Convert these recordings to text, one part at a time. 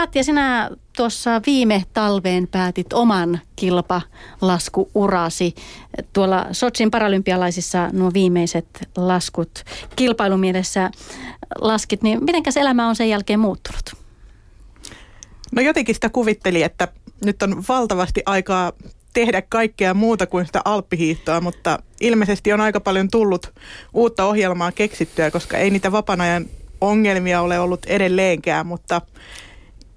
Katja, sinä tuossa viime talveen päätit oman kilpalaskuurasi. Tuolla Sotsin paralympialaisissa nuo viimeiset laskut kilpailumielessä laskit, niin mitenkäs elämä on sen jälkeen muuttunut? No jotenkin sitä kuvitteli, että nyt on valtavasti aikaa tehdä kaikkea muuta kuin sitä alppihiihtoa, mutta ilmeisesti on aika paljon tullut uutta ohjelmaa keksittyä, koska ei niitä vapaan ajan ongelmia ole ollut edelleenkään, mutta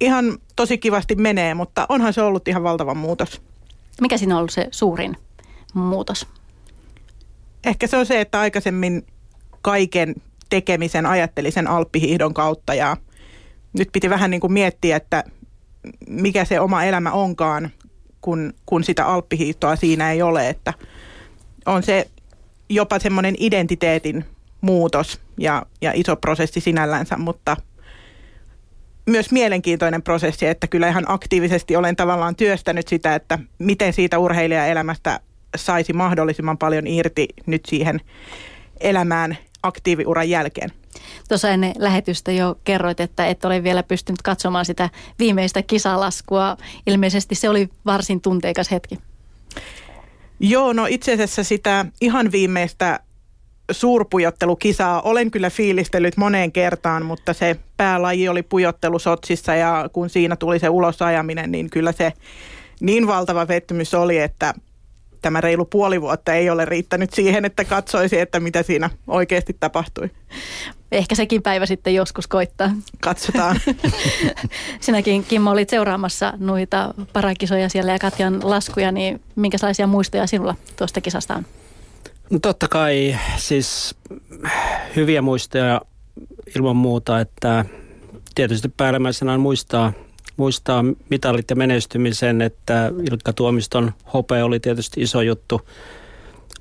ihan tosi kivasti menee, mutta onhan se ollut ihan valtava muutos. Mikä siinä on ollut se suurin muutos? Ehkä se on se, että aikaisemmin kaiken tekemisen ajatteli sen alppihiihdon kautta ja nyt piti vähän niin kuin miettiä, että mikä se oma elämä onkaan, kun, kun sitä alppihiihtoa siinä ei ole, että on se jopa semmoinen identiteetin muutos ja, ja iso prosessi sinällänsä, mutta myös mielenkiintoinen prosessi, että kyllä ihan aktiivisesti olen tavallaan työstänyt sitä, että miten siitä urheilijaelämästä saisi mahdollisimman paljon irti nyt siihen elämään aktiiviuran jälkeen. Tuossa ennen lähetystä jo kerroit, että et ole vielä pystynyt katsomaan sitä viimeistä kisalaskua. Ilmeisesti se oli varsin tunteikas hetki. Joo, no itse asiassa sitä ihan viimeistä suurpujottelukisaa olen kyllä fiilistellyt moneen kertaan, mutta se päälaji oli pujottelu Sotsissa ja kun siinä tuli se ulosajaminen, niin kyllä se niin valtava vettymys oli, että tämä reilu puoli vuotta ei ole riittänyt siihen, että katsoisi, että mitä siinä oikeasti tapahtui. Ehkä sekin päivä sitten joskus koittaa. Katsotaan. Sinäkin Kimmo olit seuraamassa noita parakisoja siellä ja Katjan laskuja, niin minkälaisia muistoja sinulla tuosta kisasta on? Totta kai siis hyviä muistoja ilman muuta, että tietysti päällimmäisenä muistaa, muistaa mitalit ja menestymisen, että Ilkka Tuomiston hope oli tietysti iso juttu,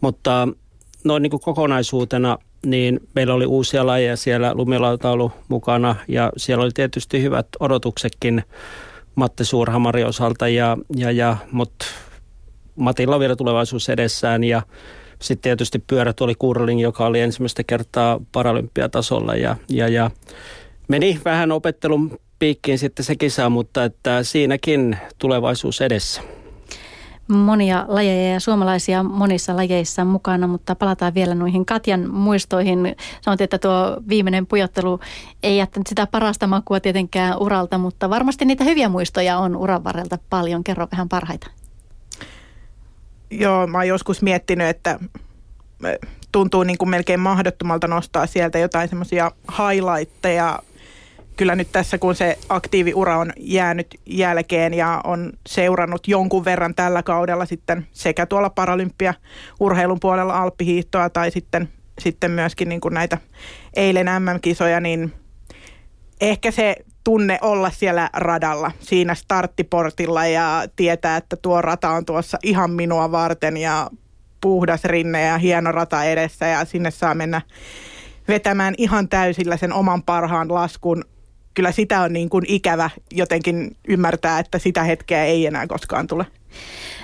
mutta noin niin kuin kokonaisuutena niin meillä oli uusia lajeja siellä lumilautaulu mukana ja siellä oli tietysti hyvät odotuksetkin Matti Suurhamari osalta, ja, ja, ja, mutta Matilla on vielä tulevaisuus edessään ja sitten tietysti pyörät oli kurling, joka oli ensimmäistä kertaa paralympiatasolla ja, ja, ja meni vähän opettelun piikkiin sitten se kisa, mutta että siinäkin tulevaisuus edessä. Monia lajeja ja suomalaisia monissa lajeissa mukana, mutta palataan vielä noihin Katjan muistoihin. Sanoit, että tuo viimeinen pujottelu ei jättänyt sitä parasta makua tietenkään uralta, mutta varmasti niitä hyviä muistoja on uran varrelta paljon. Kerro vähän parhaita. Joo, mä oon joskus miettinyt, että tuntuu niin kuin melkein mahdottomalta nostaa sieltä jotain semmoisia highlightteja. Kyllä nyt tässä, kun se aktiiviura on jäänyt jälkeen ja on seurannut jonkun verran tällä kaudella sitten sekä tuolla paralympia-urheilun puolella alppihiihtoa tai sitten, sitten myöskin niin kuin näitä eilen MM-kisoja, niin ehkä se tunne olla siellä radalla, siinä starttiportilla ja tietää, että tuo rata on tuossa ihan minua varten ja puhdas rinne ja hieno rata edessä ja sinne saa mennä vetämään ihan täysillä sen oman parhaan laskun. Kyllä sitä on niin kuin ikävä jotenkin ymmärtää, että sitä hetkeä ei enää koskaan tule.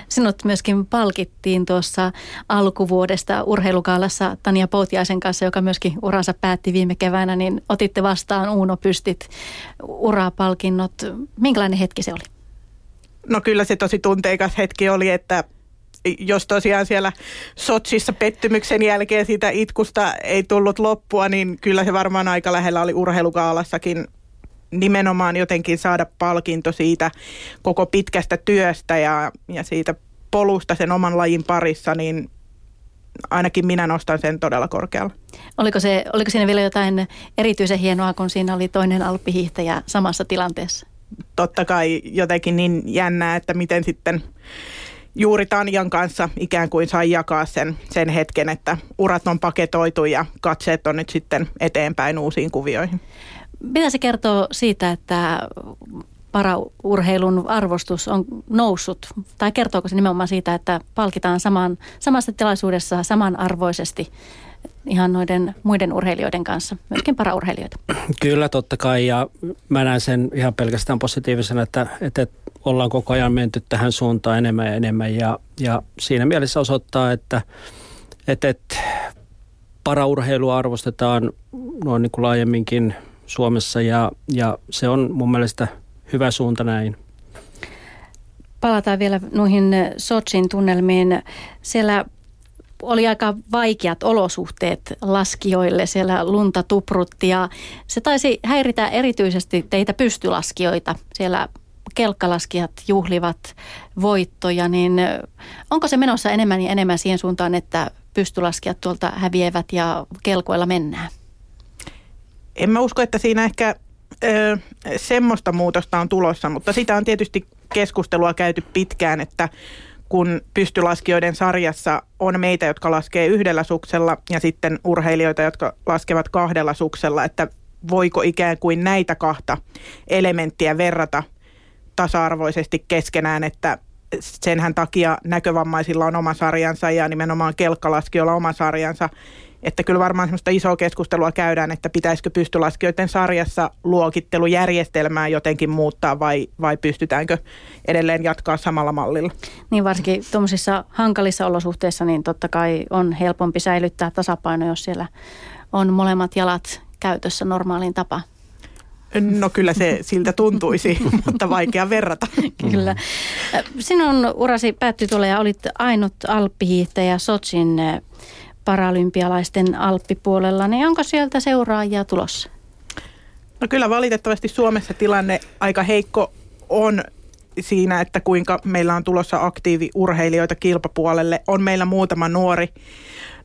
Sinut myöskin palkittiin tuossa alkuvuodesta urheilukaalassa Tania Poutiaisen kanssa, joka myöskin uransa päätti viime keväänä, niin otitte vastaan Uuno Pystit urapalkinnot. Minkälainen hetki se oli? No kyllä se tosi tunteikas hetki oli, että jos tosiaan siellä Sotsissa pettymyksen jälkeen siitä itkusta ei tullut loppua, niin kyllä se varmaan aika lähellä oli urheilukaalassakin nimenomaan jotenkin saada palkinto siitä koko pitkästä työstä ja, ja siitä polusta sen oman lajin parissa, niin ainakin minä nostan sen todella korkealla. Oliko, se, oliko siinä vielä jotain erityisen hienoa, kun siinä oli toinen alppihiihtäjä samassa tilanteessa? Totta kai jotenkin niin jännää, että miten sitten juuri Tanjan kanssa ikään kuin sai jakaa sen, sen hetken, että urat on paketoitu ja katseet on nyt sitten eteenpäin uusiin kuvioihin. Mitä se kertoo siitä, että paraurheilun arvostus on noussut? Tai kertooko se nimenomaan siitä, että palkitaan saman, samassa tilaisuudessa samanarvoisesti ihan noiden muiden urheilijoiden kanssa, myöskin paraurheilijoita? Kyllä, totta kai. Ja mä näen sen ihan pelkästään positiivisena, että, että ollaan koko ajan menty tähän suuntaan enemmän ja enemmän. Ja, ja siinä mielessä osoittaa, että, että, että paraurheilua arvostetaan noin niin kuin laajemminkin Suomessa ja, ja se on mun mielestä hyvä suunta näin. Palataan vielä noihin Sotsin tunnelmiin. Siellä oli aika vaikeat olosuhteet laskijoille. Siellä lunta tuprutti ja se taisi häiritä erityisesti teitä pystylaskijoita. Siellä kelkkalaskijat juhlivat voittoja, niin onko se menossa enemmän ja enemmän siihen suuntaan, että pystylaskijat tuolta häviävät ja kelkoilla mennään? En mä usko, että siinä ehkä ö, semmoista muutosta on tulossa, mutta sitä on tietysti keskustelua käyty pitkään, että kun pystylaskijoiden sarjassa on meitä, jotka laskee yhdellä suksella ja sitten urheilijoita, jotka laskevat kahdella suksella, että voiko ikään kuin näitä kahta elementtiä verrata tasa-arvoisesti keskenään, että senhän takia näkövammaisilla on oma sarjansa ja nimenomaan kelkkalaskijoilla oma sarjansa. Että kyllä varmaan semmoista isoa keskustelua käydään, että pitäisikö pystylaskijoiden sarjassa luokittelujärjestelmää jotenkin muuttaa vai, vai pystytäänkö edelleen jatkaa samalla mallilla. Niin varsinkin tuommoisissa hankalissa olosuhteissa niin totta kai on helpompi säilyttää tasapaino, jos siellä on molemmat jalat käytössä normaalin tapa. No kyllä se siltä tuntuisi, mutta vaikea verrata. Kyllä. Sinun urasi päättyi tuolla ja olit ainut alppihiihtäjä Sotsin paralympialaisten alppipuolella, niin onko sieltä seuraajia tulossa? No kyllä valitettavasti Suomessa tilanne aika heikko on siinä, että kuinka meillä on tulossa aktiiviurheilijoita kilpapuolelle. On meillä muutama nuori,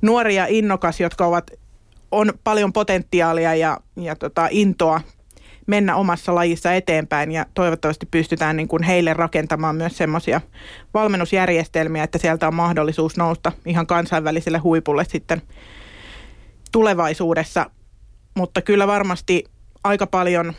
nuori ja innokas, jotka ovat, on paljon potentiaalia ja, ja tota, intoa mennä omassa lajissa eteenpäin ja toivottavasti pystytään niin kuin heille rakentamaan myös semmoisia valmennusjärjestelmiä, että sieltä on mahdollisuus nousta ihan kansainväliselle huipulle sitten tulevaisuudessa. Mutta kyllä varmasti aika paljon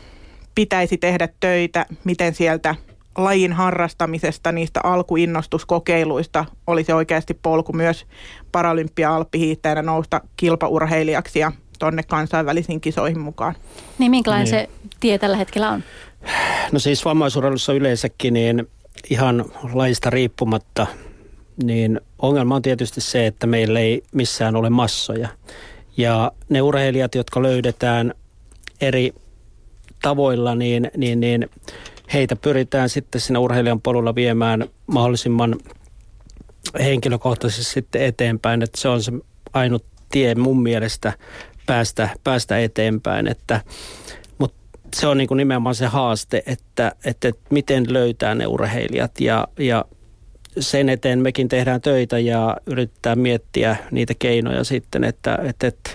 pitäisi tehdä töitä, miten sieltä lajin harrastamisesta, niistä alkuinnostuskokeiluista olisi oikeasti polku myös paralympia-alppihiittäjänä nousta kilpaurheilijaksi ja tonne kansainvälisiin kisoihin mukaan. Niin minkälainen niin. se tie tällä hetkellä on? No siis vammaisurheilussa yleensäkin niin ihan lajista riippumatta, niin ongelma on tietysti se, että meillä ei missään ole massoja. Ja ne urheilijat, jotka löydetään eri tavoilla, niin, niin, niin heitä pyritään sitten siinä urheilijan polulla viemään mahdollisimman henkilökohtaisesti sitten eteenpäin. Että se on se ainut tie mun mielestä päästä, päästä eteenpäin. Että, mutta se on niin kuin nimenomaan se haaste, että, että, miten löytää ne urheilijat ja, ja sen eteen mekin tehdään töitä ja yritetään miettiä niitä keinoja sitten, että, että, että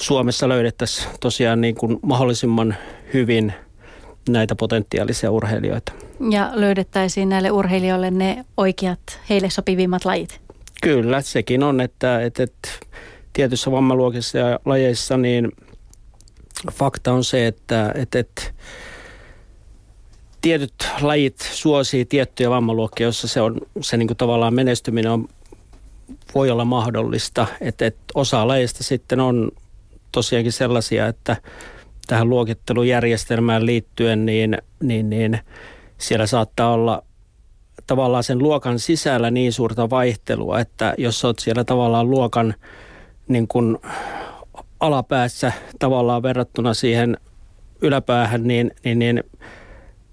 Suomessa löydettäisiin tosiaan niin kuin mahdollisimman hyvin näitä potentiaalisia urheilijoita. Ja löydettäisiin näille urheilijoille ne oikeat, heille sopivimmat lajit. Kyllä, sekin on, että, että, että tietyissä vammaluokissa ja lajeissa, niin fakta on se, että, että, että tietyt lajit suosii tiettyjä vammaluokkia, joissa se on se niin kuin tavallaan menestyminen on, voi olla mahdollista. Että, että osa lajista sitten on tosiaankin sellaisia, että tähän luokittelujärjestelmään liittyen, niin, niin, niin siellä saattaa olla tavallaan sen luokan sisällä niin suurta vaihtelua, että jos olet siellä tavallaan luokan niin kuin alapäässä tavallaan verrattuna siihen yläpäähän, niin, niin, niin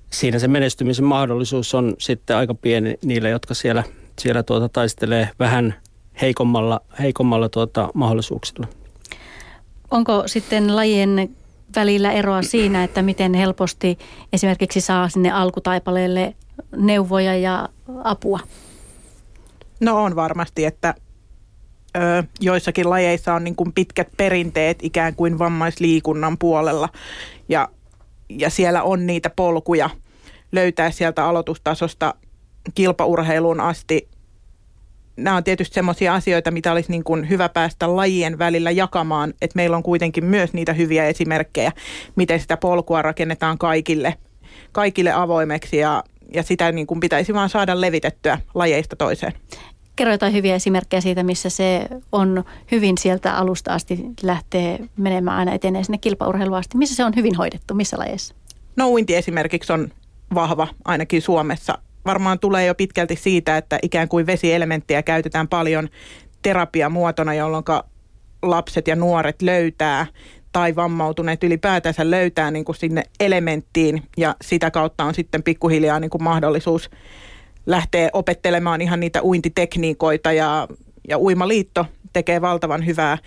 siinä se menestymisen mahdollisuus on sitten aika pieni niille, jotka siellä, siellä tuota taistelee vähän heikommalla, heikommalla tuota mahdollisuuksilla. Onko sitten lajien välillä eroa siinä, että miten helposti esimerkiksi saa sinne alkutaipaleelle neuvoja ja apua? No on varmasti, että ö, joissakin lajeissa on niin kuin pitkät perinteet ikään kuin vammaisliikunnan puolella ja, ja siellä on niitä polkuja löytää sieltä aloitustasosta kilpaurheiluun asti. Nämä on tietysti sellaisia asioita, mitä olisi niin kuin hyvä päästä lajien välillä jakamaan, että meillä on kuitenkin myös niitä hyviä esimerkkejä, miten sitä polkua rakennetaan kaikille, kaikille avoimeksi ja, ja sitä niin kuin pitäisi vaan saada levitettyä lajeista toiseen. Kerro jotain hyviä esimerkkejä siitä, missä se on hyvin sieltä alusta asti lähtee menemään aina etenee sinne kilpaurheiluun asti. Missä se on hyvin hoidettu, missä lajeissa? No uinti esimerkiksi on vahva ainakin Suomessa. Varmaan tulee jo pitkälti siitä, että ikään kuin vesielementtiä käytetään paljon terapiamuotona, jolloin lapset ja nuoret löytää tai vammautuneet ylipäätänsä löytää niin kuin sinne elementtiin ja sitä kautta on sitten pikkuhiljaa niin kuin mahdollisuus lähteä opettelemaan ihan niitä uintitekniikoita ja, ja Uimaliitto tekee valtavan hyvää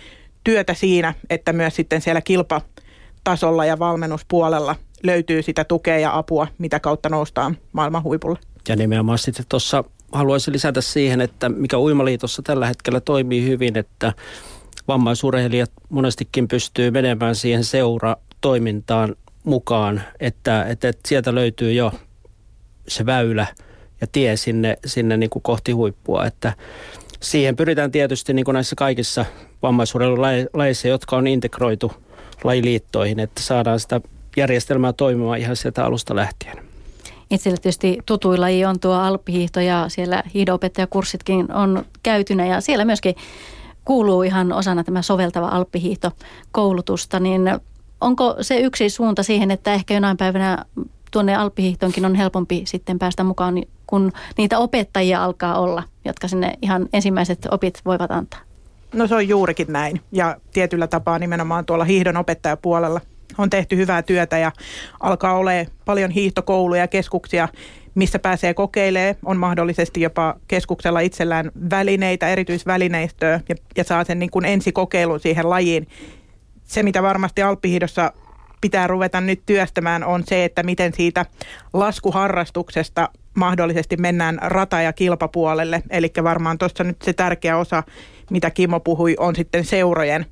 työtä siinä, että myös sitten siellä kilpatasolla ja valmennuspuolella löytyy sitä tukea ja apua, mitä kautta noustaan maailman huipulle. Ja nimenomaan sitten tuossa haluaisin lisätä siihen, että mikä Uimaliitossa tällä hetkellä toimii hyvin, että vammaisurheilijat monestikin pystyy menemään siihen seuratoimintaan mukaan, että, että, että sieltä löytyy jo se väylä ja tie sinne, sinne niin kuin kohti huippua, että siihen pyritään tietysti niin kuin näissä kaikissa vammaisurheilulajeissa, jotka on integroitu lajiliittoihin, että saadaan sitä järjestelmää toimimaan ihan sieltä alusta lähtien. Itselle tietysti tutuilla on tuo alppihiihto ja siellä hiihdoopettajakurssitkin on käytynä ja siellä myöskin kuuluu ihan osana tämä soveltava alppihiihto koulutusta, niin onko se yksi suunta siihen, että ehkä jonain päivänä tuonne alppihiihtoonkin on helpompi sitten päästä mukaan, kun niitä opettajia alkaa olla, jotka sinne ihan ensimmäiset opit voivat antaa? No se on juurikin näin ja tietyllä tapaa nimenomaan tuolla hiihdon opettajapuolella on tehty hyvää työtä ja alkaa olla paljon hiihtokouluja ja keskuksia, missä pääsee kokeilemaan. On mahdollisesti jopa keskuksella itsellään välineitä, erityisvälineistöä ja, ja saa sen niin kuin ensikokeilun siihen lajiin. Se, mitä varmasti alppihiidossa pitää ruveta nyt työstämään, on se, että miten siitä laskuharrastuksesta mahdollisesti mennään rata- ja kilpapuolelle. Eli varmaan tuossa nyt se tärkeä osa, mitä Kimmo puhui, on sitten seurojen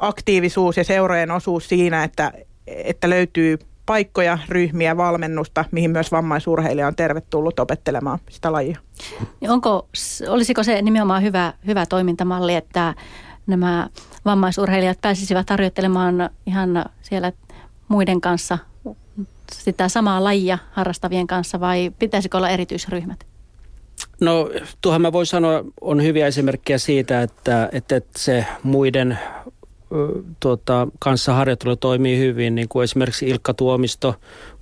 aktiivisuus ja seurojen osuus siinä, että, että löytyy paikkoja, ryhmiä, valmennusta, mihin myös vammaisurheilija on tervetullut opettelemaan sitä lajia. Onko, olisiko se nimenomaan hyvä, hyvä toimintamalli, että nämä vammaisurheilijat pääsisivät harjoittelemaan ihan siellä muiden kanssa sitä samaa lajia harrastavien kanssa vai pitäisikö olla erityisryhmät? No tuohon mä voin sanoa, on hyviä esimerkkejä siitä, että, että se muiden tuota, kanssa harjoittelu toimii hyvin, niin kuin esimerkiksi Ilkka Tuomisto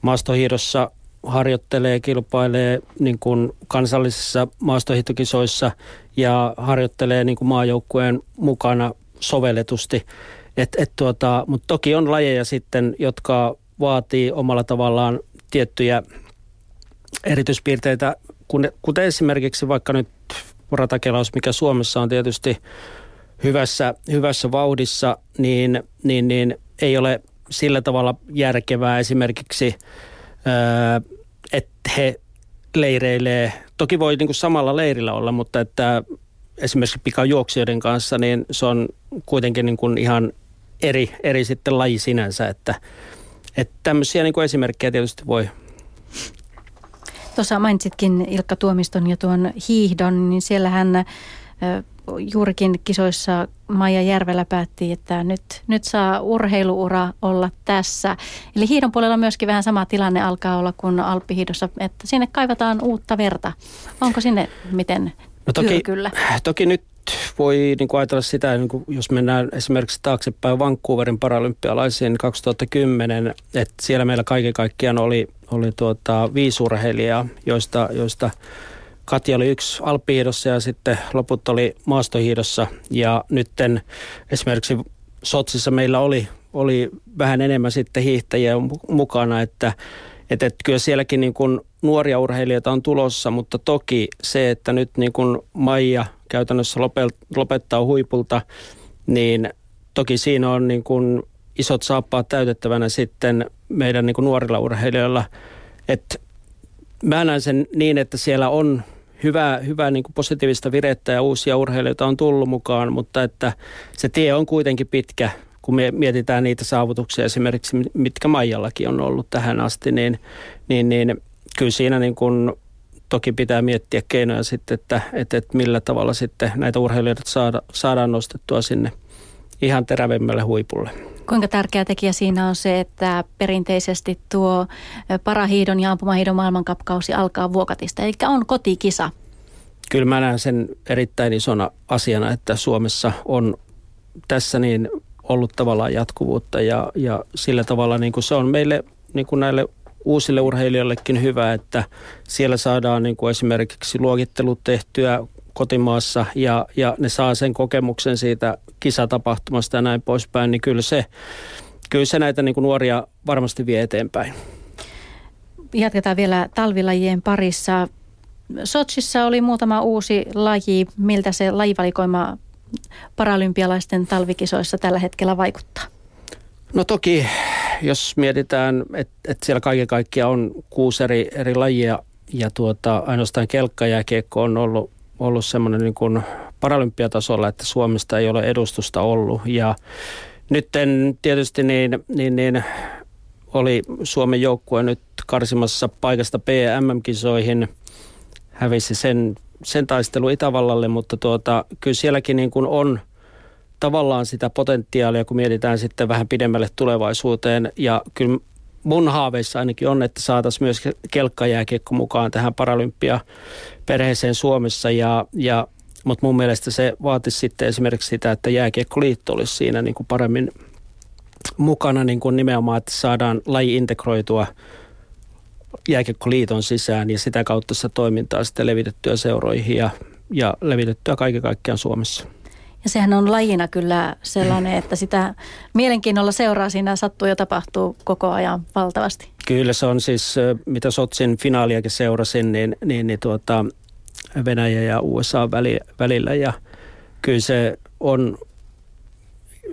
maastohiidossa harjoittelee, kilpailee niin kuin kansallisissa maastohiihtokisoissa ja harjoittelee niin kuin maajoukkueen mukana sovelletusti. Et, et tuota, Mutta toki on lajeja sitten, jotka vaatii omalla tavallaan tiettyjä erityispiirteitä, kuten esimerkiksi vaikka nyt ratakelaus, mikä Suomessa on tietysti hyvässä, hyvässä vauhdissa, niin, niin, niin ei ole sillä tavalla järkevää esimerkiksi, että he leireilee, toki voi niin kuin samalla leirillä olla, mutta että esimerkiksi pikajuoksijoiden kanssa, niin se on kuitenkin niin kuin ihan eri, eri sitten laji sinänsä, että, että tämmöisiä niin kuin esimerkkejä tietysti voi Tuossa mainitsitkin Ilkka Tuomiston ja tuon hiihdon, niin siellähän juurikin kisoissa Maija Järvelä päätti, että nyt, nyt saa urheiluura olla tässä. Eli hiidon puolella myöskin vähän sama tilanne alkaa olla kuin alppihiidossa, että sinne kaivataan uutta verta. Onko sinne miten no toki, kyllä? Toki nyt voi niin kuin ajatella sitä, niin kuin jos mennään esimerkiksi taaksepäin Vancouverin paralympialaisiin 2010, että siellä meillä kaiken kaikkiaan oli, oli tuota, viisi urheilijaa, joista, joista Katja oli yksi alppihiidossa ja sitten loput oli maastohiidossa. Ja nytten esimerkiksi Sotsissa meillä oli, oli vähän enemmän sitten hiihtäjiä mukana, että, että, että kyllä sielläkin niin kuin nuoria urheilijoita on tulossa, mutta toki se, että nyt niin kuin Maija käytännössä lopettaa huipulta, niin toki siinä on niin kuin isot saappaat täytettävänä sitten meidän niin kuin nuorilla urheilijoilla. Että mä näen sen niin, että siellä on hyvää, hyvää niin kuin positiivista virettä ja uusia urheilijoita on tullut mukaan, mutta että se tie on kuitenkin pitkä, kun me mietitään niitä saavutuksia esimerkiksi, mitkä Maijallakin on ollut tähän asti, niin, niin, niin kyllä siinä niin kuin toki pitää miettiä keinoja sitten, että, että, että millä tavalla sitten näitä urheilijoita saada, saadaan nostettua sinne ihan terävemmälle huipulle. Kuinka tärkeä tekijä siinä on se, että perinteisesti tuo parahiidon ja ampumahiidon maailmankapkausi alkaa Vuokatista, eli on kotikisa? Kyllä mä näen sen erittäin isona asiana, että Suomessa on tässä niin ollut tavallaan jatkuvuutta ja, ja sillä tavalla niin kuin se on meille niin kuin näille uusille urheilijoillekin hyvä, että siellä saadaan niin kuin esimerkiksi luokittelut tehtyä kotimaassa ja, ja ne saa sen kokemuksen siitä kisatapahtumasta ja näin poispäin, niin kyllä se, kyllä se näitä niin kuin nuoria varmasti vie eteenpäin. Jatketaan vielä talvilajien parissa. Sotsissa oli muutama uusi laji. Miltä se lajivalikoima paralympialaisten talvikisoissa tällä hetkellä vaikuttaa? No toki, jos mietitään, että, että siellä kaiken kaikkiaan on kuusi eri, eri lajia ja tuota, ainoastaan kelkkajääkiekko on ollut, ollut semmoinen niin kuin paralympiatasolla, että Suomesta ei ole edustusta ollut. Ja nyt tietysti niin, niin, niin oli Suomen joukkue nyt karsimassa paikasta PMM-kisoihin. Hävisi sen, sen taistelu Itävallalle, mutta tuota, kyllä sielläkin niin kuin on tavallaan sitä potentiaalia, kun mietitään sitten vähän pidemmälle tulevaisuuteen. Ja kyllä mun haaveissa ainakin on, että saataisiin myös kelkkajääkiekko mukaan tähän Paralympia-perheeseen Suomessa. Ja, ja, mutta mun mielestä se vaatisi sitten esimerkiksi sitä, että jääkiekkoliitto olisi siinä niin kuin paremmin mukana niin kuin nimenomaan, että saadaan laji integroitua jääkiekkoliiton sisään ja sitä kautta sitä toimintaa sitten levitettyä seuroihin ja, ja levitettyä kaiken kaikkiaan Suomessa. Ja sehän on lajina kyllä sellainen, että sitä mielenkiinnolla seuraa siinä sattuu ja tapahtuu koko ajan valtavasti. Kyllä se on siis, mitä Sotsin finaaliakin seurasin, niin, niin, niin tuota, Venäjä ja USA välillä ja kyllä se on,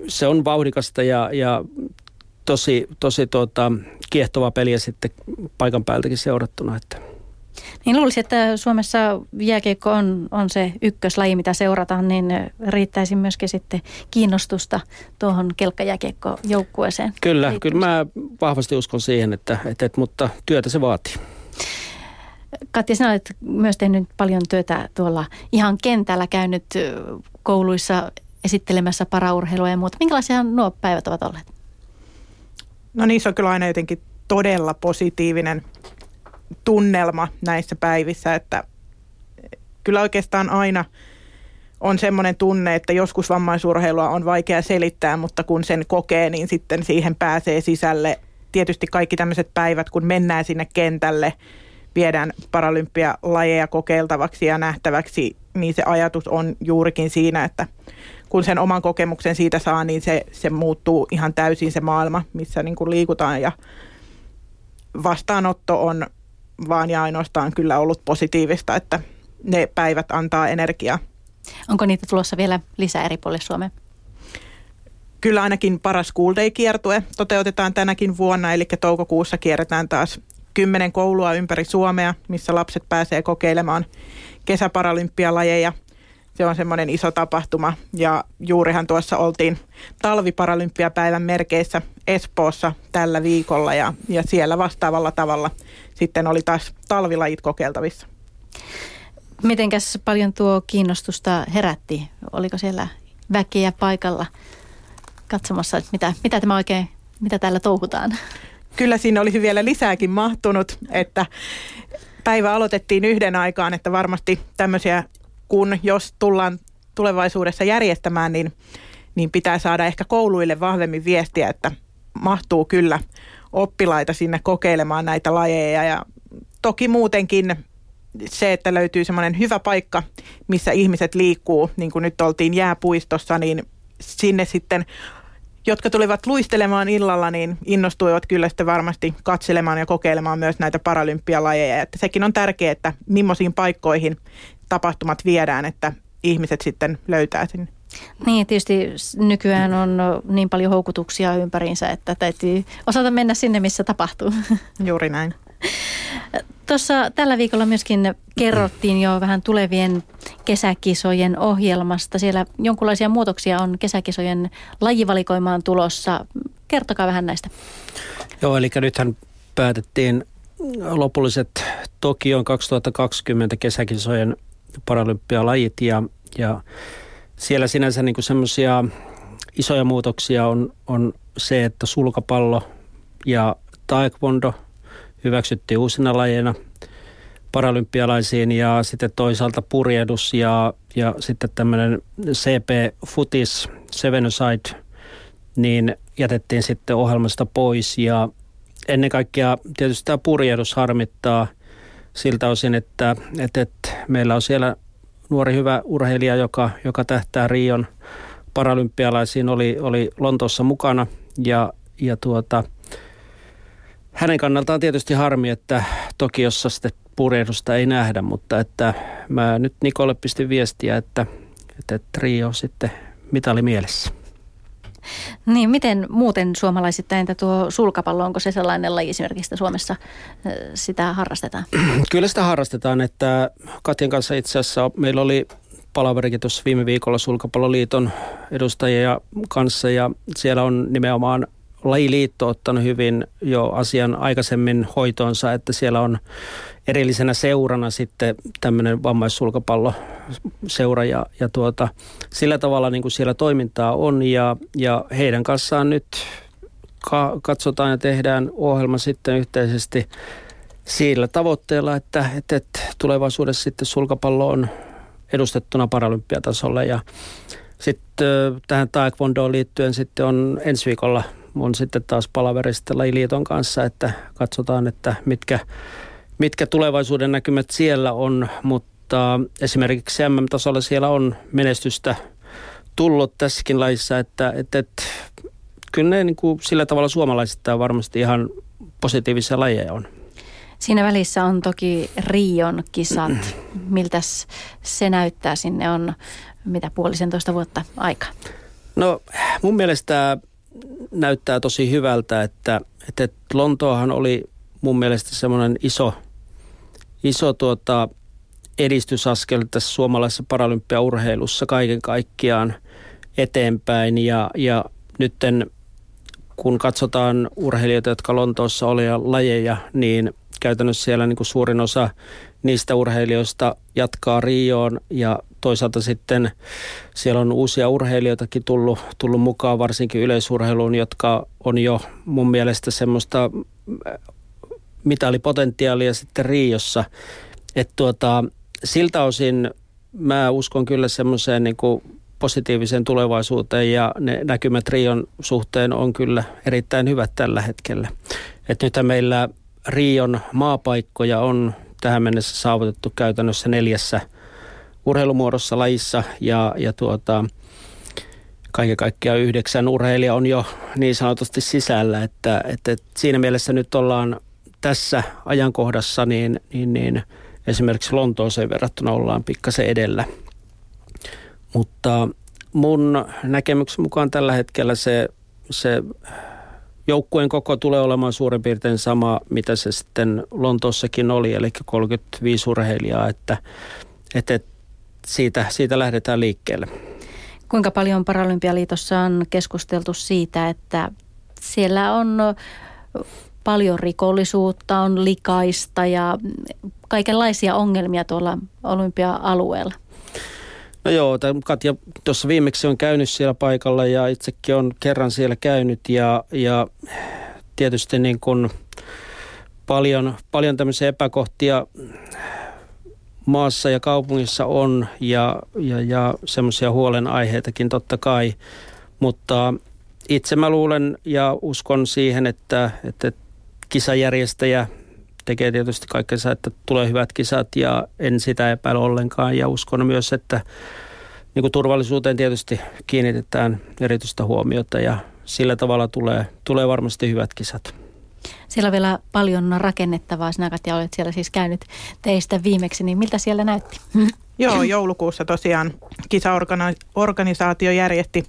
se on vauhdikasta ja, ja tosi, tosi tuota, kiehtova peliä sitten paikan päältäkin seurattuna. Että. Niin luulisin, että Suomessa jääkiekko on, on se ykköslaji, mitä seurataan, niin riittäisi myöskin sitten kiinnostusta tuohon kelkkajääkiekko-joukkueeseen. Kyllä, kyllä mä vahvasti uskon siihen, että, että, että mutta työtä se vaatii. Katja, sinä olet myös tehnyt paljon työtä tuolla ihan kentällä, käynyt kouluissa esittelemässä paraurheilua ja muuta. Minkälaisia nuo päivät ovat olleet? No niissä on kyllä aina jotenkin todella positiivinen tunnelma näissä päivissä, että kyllä oikeastaan aina on semmoinen tunne, että joskus vammaisurheilua on vaikea selittää, mutta kun sen kokee, niin sitten siihen pääsee sisälle. Tietysti kaikki tämmöiset päivät, kun mennään sinne kentälle, viedään paralympialajeja kokeiltavaksi ja nähtäväksi, niin se ajatus on juurikin siinä, että kun sen oman kokemuksen siitä saa, niin se, se muuttuu ihan täysin se maailma, missä niin kuin liikutaan ja vastaanotto on vaan ja ainoastaan kyllä ollut positiivista, että ne päivät antaa energiaa. Onko niitä tulossa vielä lisää eri puolille Suomeen? Kyllä ainakin paras School Day-kiertue toteutetaan tänäkin vuonna, eli toukokuussa kierretään taas kymmenen koulua ympäri Suomea, missä lapset pääsee kokeilemaan kesäparalympialajeja. Se on semmoinen iso tapahtuma ja juurihan tuossa oltiin talviparalympiapäivän merkeissä Espoossa tällä viikolla ja, ja siellä vastaavalla tavalla sitten oli taas talvilajit kokeiltavissa. Mitenkäs paljon tuo kiinnostusta herätti? Oliko siellä väkeä paikalla katsomassa, että mitä, mitä tämä oikein, mitä täällä touhutaan? Kyllä siinä olisi vielä lisääkin mahtunut, että päivä aloitettiin yhden aikaan, että varmasti tämmöisiä, kun jos tullaan tulevaisuudessa järjestämään, niin, niin pitää saada ehkä kouluille vahvemmin viestiä, että mahtuu kyllä oppilaita sinne kokeilemaan näitä lajeja ja toki muutenkin se, että löytyy semmoinen hyvä paikka, missä ihmiset liikkuu, niin kuin nyt oltiin jääpuistossa, niin sinne sitten jotka tulivat luistelemaan illalla, niin innostuivat kyllä sitten varmasti katselemaan ja kokeilemaan myös näitä paralympialajeja. Että sekin on tärkeää, että millaisiin paikkoihin tapahtumat viedään, että ihmiset sitten löytää sinne. Niin, tietysti nykyään on niin paljon houkutuksia ympäriinsä, että täytyy osata mennä sinne, missä tapahtuu. Juuri näin. Tuossa tällä viikolla myöskin kerrottiin jo vähän tulevien kesäkisojen ohjelmasta. Siellä jonkinlaisia muutoksia on kesäkisojen lajivalikoimaan tulossa. Kertokaa vähän näistä. Joo, eli nythän päätettiin lopulliset Tokion 2020 kesäkisojen paralympialajit ja, ja siellä sinänsä niin semmoisia isoja muutoksia on, on se, että sulkapallo ja taekwondo hyväksyttiin uusina lajeina paralympialaisiin ja sitten toisaalta purjedus ja, ja sitten tämmöinen CP Futis, Seven Side, niin jätettiin sitten ohjelmasta pois. Ja ennen kaikkea tietysti tämä purjedus harmittaa siltä osin, että, että, että meillä on siellä nuori hyvä urheilija, joka, joka tähtää Rion paralympialaisiin, oli, oli Lontoossa mukana ja, ja tuota, hänen kannaltaan tietysti harmi, että Tokiossa sitten purjehdusta ei nähdä, mutta että mä nyt Nikolle pistin viestiä, että, että, Rio sitten mitali mielessä. Niin, miten muuten suomalaisittain tuo sulkapallo, onko se sellainen laji esimerkiksi, Suomessa sitä harrastetaan? Kyllä sitä harrastetaan, että Katjan kanssa itse asiassa meillä oli palaverikin tuossa viime viikolla Sulkapalloliiton edustajia kanssa ja siellä on nimenomaan lajiliitto ottanut hyvin jo asian aikaisemmin hoitoonsa, että siellä on erillisenä seurana sitten tämmöinen vammaissulkapallo seura ja, ja tuota, sillä tavalla niin kuin siellä toimintaa on ja, ja heidän kanssaan nyt ka- katsotaan ja tehdään ohjelma sitten yhteisesti sillä tavoitteella, että, että, että tulevaisuudessa sitten sulkapallo on edustettuna paralympiatasolla ja sitten tähän taekwondoon liittyen sitten on ensi viikolla on sitten taas palaverista lajiliiton kanssa, että katsotaan, että mitkä, mitkä tulevaisuuden näkymät siellä on, mutta esimerkiksi MM-tasolla siellä on menestystä tullut tässäkin lajissa, että, että, että kyllä ne niin kuin sillä tavalla suomalaisista varmasti ihan positiivisia lajeja on. Siinä välissä on toki Rion kisat. Miltä se näyttää? Sinne on mitä puolisentoista vuotta aikaa. No mun mielestä näyttää tosi hyvältä, että, että Lontoohan oli mun mielestä semmoinen iso, iso tuota, edistysaskel tässä suomalaisessa paralympiaurheilussa kaiken kaikkiaan eteenpäin. Ja, ja nytten kun katsotaan urheilijoita, jotka Lontoossa oli ja lajeja, niin käytännössä siellä niin kuin suurin osa niistä urheilijoista jatkaa Rioon. Ja toisaalta sitten siellä on uusia urheilijoitakin tullut, tullut mukaan, varsinkin yleisurheiluun, jotka on jo mun mielestä semmoista mitalipotentiaalia sitten Riossa. Että tuota, siltä osin mä uskon kyllä semmoiseen niin kuin positiiviseen tulevaisuuteen ja ne näkymät Rion suhteen on kyllä erittäin hyvät tällä hetkellä. Että nyt meillä Rion maapaikkoja on tähän mennessä saavutettu käytännössä neljässä urheilumuodossa lajissa ja, ja tuota, kaiken kaikkiaan yhdeksän urheilija on jo niin sanotusti sisällä, että, että, että siinä mielessä nyt ollaan tässä ajankohdassa niin, niin, niin esimerkiksi Lontooseen verrattuna ollaan pikkasen edellä. Mutta mun näkemyksen mukaan tällä hetkellä se, se joukkueen koko tulee olemaan suurin piirtein sama, mitä se sitten Lontoossakin oli, eli 35 urheilijaa, että, että siitä, siitä lähdetään liikkeelle. Kuinka paljon Paralympialiitossa on keskusteltu siitä, että siellä on paljon rikollisuutta, on likaista ja kaikenlaisia ongelmia tuolla olympia-alueella? No joo, Katja tuossa viimeksi on käynyt siellä paikalla ja itsekin on kerran siellä käynyt ja, ja tietysti niin kuin paljon, paljon tämmöisiä epäkohtia maassa ja kaupungissa on ja, ja, ja semmoisia huolenaiheitakin totta kai, mutta itse mä luulen ja uskon siihen, että, että kisajärjestäjä tekee tietysti kaikkensa, että tulee hyvät kisat ja en sitä epäile ollenkaan ja uskon myös, että niin kuin turvallisuuteen tietysti kiinnitetään erityistä huomiota ja sillä tavalla tulee, tulee varmasti hyvät kisat. Siellä on vielä paljon rakennettavaa. Sinä Katja olet siellä siis käynyt teistä viimeksi, niin miltä siellä näytti? Joo, joulukuussa tosiaan kisaorganisaatio järjesti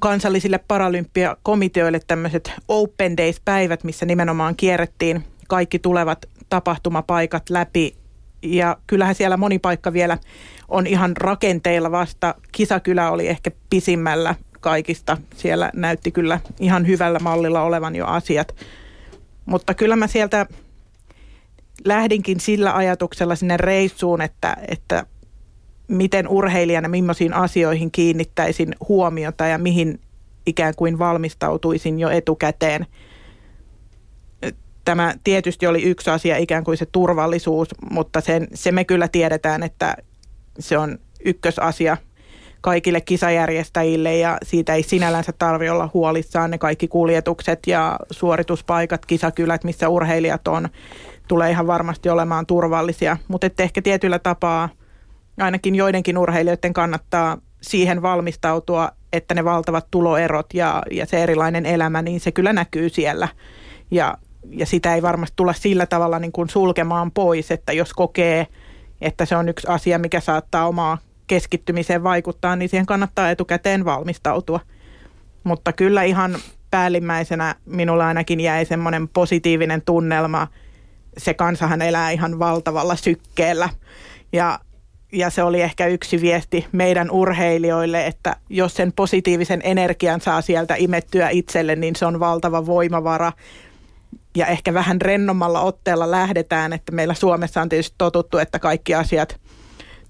kansallisille paralympiakomiteoille tämmöiset Open Days-päivät, missä nimenomaan kierrettiin kaikki tulevat tapahtumapaikat läpi. Ja kyllähän siellä moni paikka vielä on ihan rakenteilla vasta. Kisakylä oli ehkä pisimmällä kaikista. Siellä näytti kyllä ihan hyvällä mallilla olevan jo asiat. Mutta kyllä mä sieltä lähdinkin sillä ajatuksella sinne reissuun, että, että miten urheilijana, millaisiin asioihin kiinnittäisin huomiota ja mihin ikään kuin valmistautuisin jo etukäteen. Tämä tietysti oli yksi asia, ikään kuin se turvallisuus, mutta sen, se me kyllä tiedetään, että se on ykkösasia kaikille kisajärjestäjille ja siitä ei sinällänsä tarvi olla huolissaan. Ne kaikki kuljetukset ja suorituspaikat, kisakylät, missä urheilijat on, tulee ihan varmasti olemaan turvallisia. Mutta ehkä tietyllä tapaa ainakin joidenkin urheilijoiden kannattaa siihen valmistautua, että ne valtavat tuloerot ja, ja se erilainen elämä, niin se kyllä näkyy siellä. Ja, ja sitä ei varmasti tulla sillä tavalla niin kuin sulkemaan pois, että jos kokee, että se on yksi asia, mikä saattaa omaa keskittymiseen vaikuttaa, niin siihen kannattaa etukäteen valmistautua. Mutta kyllä ihan päällimmäisenä minulla ainakin jäi semmoinen positiivinen tunnelma. Se kansahan elää ihan valtavalla sykkeellä. Ja, ja se oli ehkä yksi viesti meidän urheilijoille, että jos sen positiivisen energian saa sieltä imettyä itselle, niin se on valtava voimavara. Ja ehkä vähän rennommalla otteella lähdetään, että meillä Suomessa on tietysti totuttu, että kaikki asiat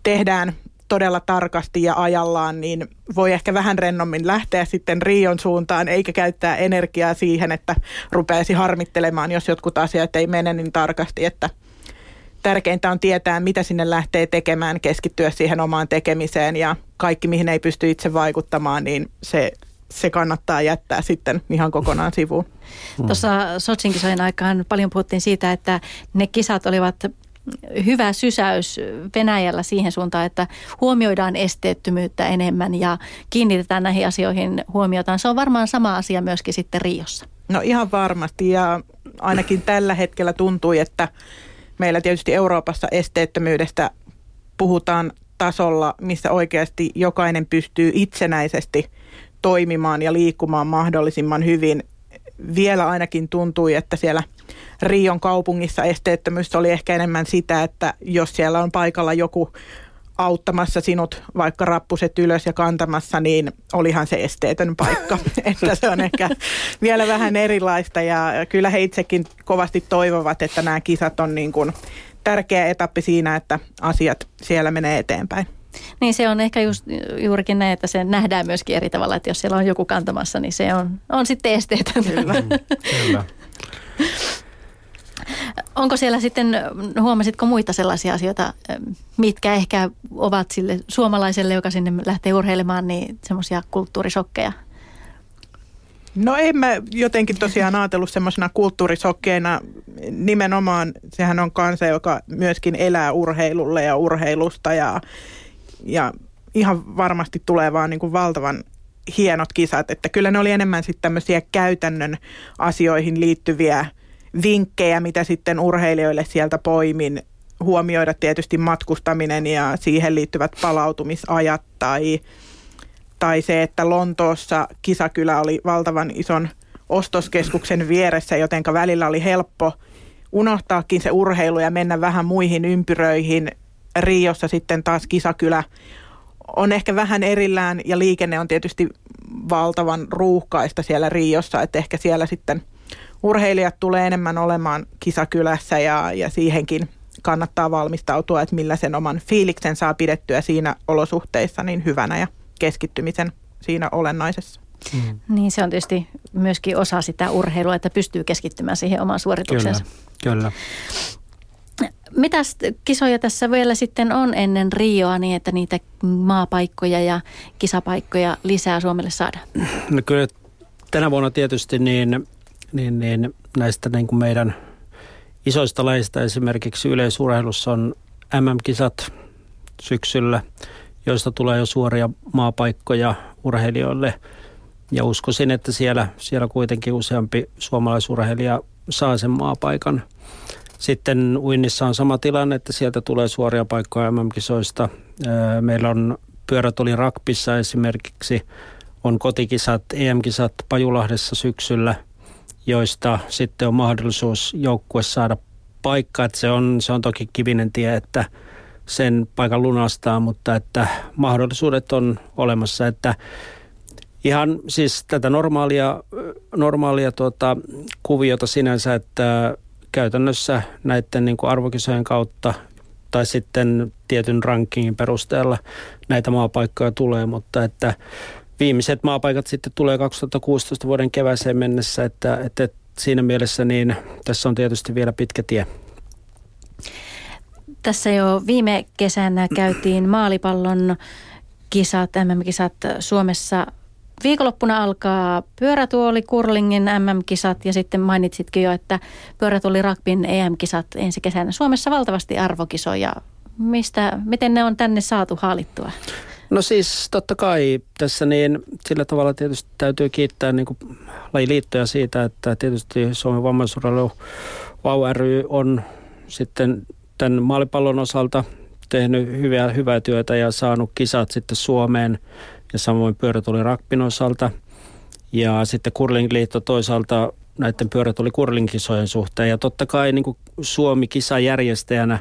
tehdään todella tarkasti ja ajallaan, niin voi ehkä vähän rennommin lähteä sitten Rion suuntaan, eikä käyttää energiaa siihen, että rupeaisi harmittelemaan, jos jotkut asiat ei mene niin tarkasti, että tärkeintä on tietää, mitä sinne lähtee tekemään, keskittyä siihen omaan tekemiseen ja kaikki, mihin ei pysty itse vaikuttamaan, niin se, se kannattaa jättää sitten ihan kokonaan sivuun. Tuossa Sotsin kisojen aikaan paljon puhuttiin siitä, että ne kisat olivat hyvä sysäys Venäjällä siihen suuntaan, että huomioidaan esteettömyyttä enemmän ja kiinnitetään näihin asioihin huomiotaan. Se on varmaan sama asia myöskin sitten Riossa. No ihan varmasti ja ainakin tällä hetkellä tuntui, että meillä tietysti Euroopassa esteettömyydestä puhutaan tasolla, missä oikeasti jokainen pystyy itsenäisesti toimimaan ja liikkumaan mahdollisimman hyvin. Vielä ainakin tuntui, että siellä – Rion kaupungissa esteettömyys oli ehkä enemmän sitä, että jos siellä on paikalla joku auttamassa sinut vaikka rappuset ylös ja kantamassa, niin olihan se esteetön paikka. että se on ehkä vielä vähän erilaista ja kyllä he itsekin kovasti toivovat, että nämä kisat on niin kuin tärkeä etappi siinä, että asiat siellä menee eteenpäin. Niin se on ehkä just, juurikin näin, että se nähdään myöskin eri tavalla, että jos siellä on joku kantamassa, niin se on, on sitten esteetön. Kyllä. Kyllä. Onko siellä sitten, huomasitko muita sellaisia asioita, mitkä ehkä ovat sille suomalaiselle, joka sinne lähtee urheilemaan, niin semmoisia kulttuurisokkeja? No en mä jotenkin tosiaan ajatellut semmoisena kulttuurisokkeina. Nimenomaan sehän on kansa, joka myöskin elää urheilulle ja urheilusta ja, ja ihan varmasti tulee vaan niin kuin valtavan hienot kisat. Että kyllä ne oli enemmän sitten tämmöisiä käytännön asioihin liittyviä – vinkkejä, mitä sitten urheilijoille sieltä poimin. Huomioida tietysti matkustaminen ja siihen liittyvät palautumisajat tai, tai se, että Lontoossa kisakylä oli valtavan ison ostoskeskuksen vieressä, joten välillä oli helppo unohtaakin se urheilu ja mennä vähän muihin ympyröihin. Riossa sitten taas kisakylä on ehkä vähän erillään ja liikenne on tietysti valtavan ruuhkaista siellä Riossa, että ehkä siellä sitten – urheilijat tulee enemmän olemaan kisakylässä ja, ja siihenkin kannattaa valmistautua, että millä sen oman fiiliksen saa pidettyä siinä olosuhteissa niin hyvänä ja keskittymisen siinä olennaisessa. Mm. Niin se on tietysti myöskin osa sitä urheilua, että pystyy keskittymään siihen omaan suorituksensa. Kyllä, kyllä. Mitäs kisoja tässä vielä sitten on ennen Rioa niin, että niitä maapaikkoja ja kisapaikkoja lisää Suomelle saadaan? No kyllä tänä vuonna tietysti niin niin, niin näistä niin kuin meidän isoista laista esimerkiksi yleisurheilussa on MM-kisat syksyllä, joista tulee jo suoria maapaikkoja urheilijoille. Ja uskoisin, että siellä, siellä kuitenkin useampi suomalaisurheilija saa sen maapaikan. Sitten Uinnissa on sama tilanne, että sieltä tulee suoria paikkoja MM-kisoista. Meillä on pyörätuli rakpissa esimerkiksi, on kotikisat, EM-kisat Pajulahdessa syksyllä – joista sitten on mahdollisuus joukkue saada paikka. Että se, on, se on toki kivinen tie, että sen paikan lunastaa, mutta että mahdollisuudet on olemassa, että ihan siis tätä normaalia, normaalia tuota, kuviota sinänsä, että käytännössä näiden niin kuin arvokisojen kautta tai sitten tietyn rankingin perusteella näitä maapaikkoja tulee, mutta että viimeiset maapaikat sitten tulee 2016 vuoden kevääseen mennessä, että, että siinä mielessä niin tässä on tietysti vielä pitkä tie. Tässä jo viime kesänä käytiin maalipallon kisat, MM-kisat Suomessa. Viikonloppuna alkaa pyörätuoli, kurlingin MM-kisat ja sitten mainitsitkin jo, että pyörätuoli ragbin EM-kisat ensi kesänä. Suomessa valtavasti arvokisoja. Mistä, miten ne on tänne saatu haalittua? No siis totta kai tässä niin sillä tavalla tietysti täytyy kiittää niin lajiliittoja siitä, että tietysti Suomen vammaisurheilu Vau ry on sitten tämän maalipallon osalta tehnyt hyvää, hyvää työtä ja saanut kisat sitten Suomeen ja samoin pyörätuli rakpin osalta. Ja sitten Kurlingliitto toisaalta näiden pyörätuli kurlinkisojen suhteen. Ja totta kai niin Suomi kisajärjestäjänä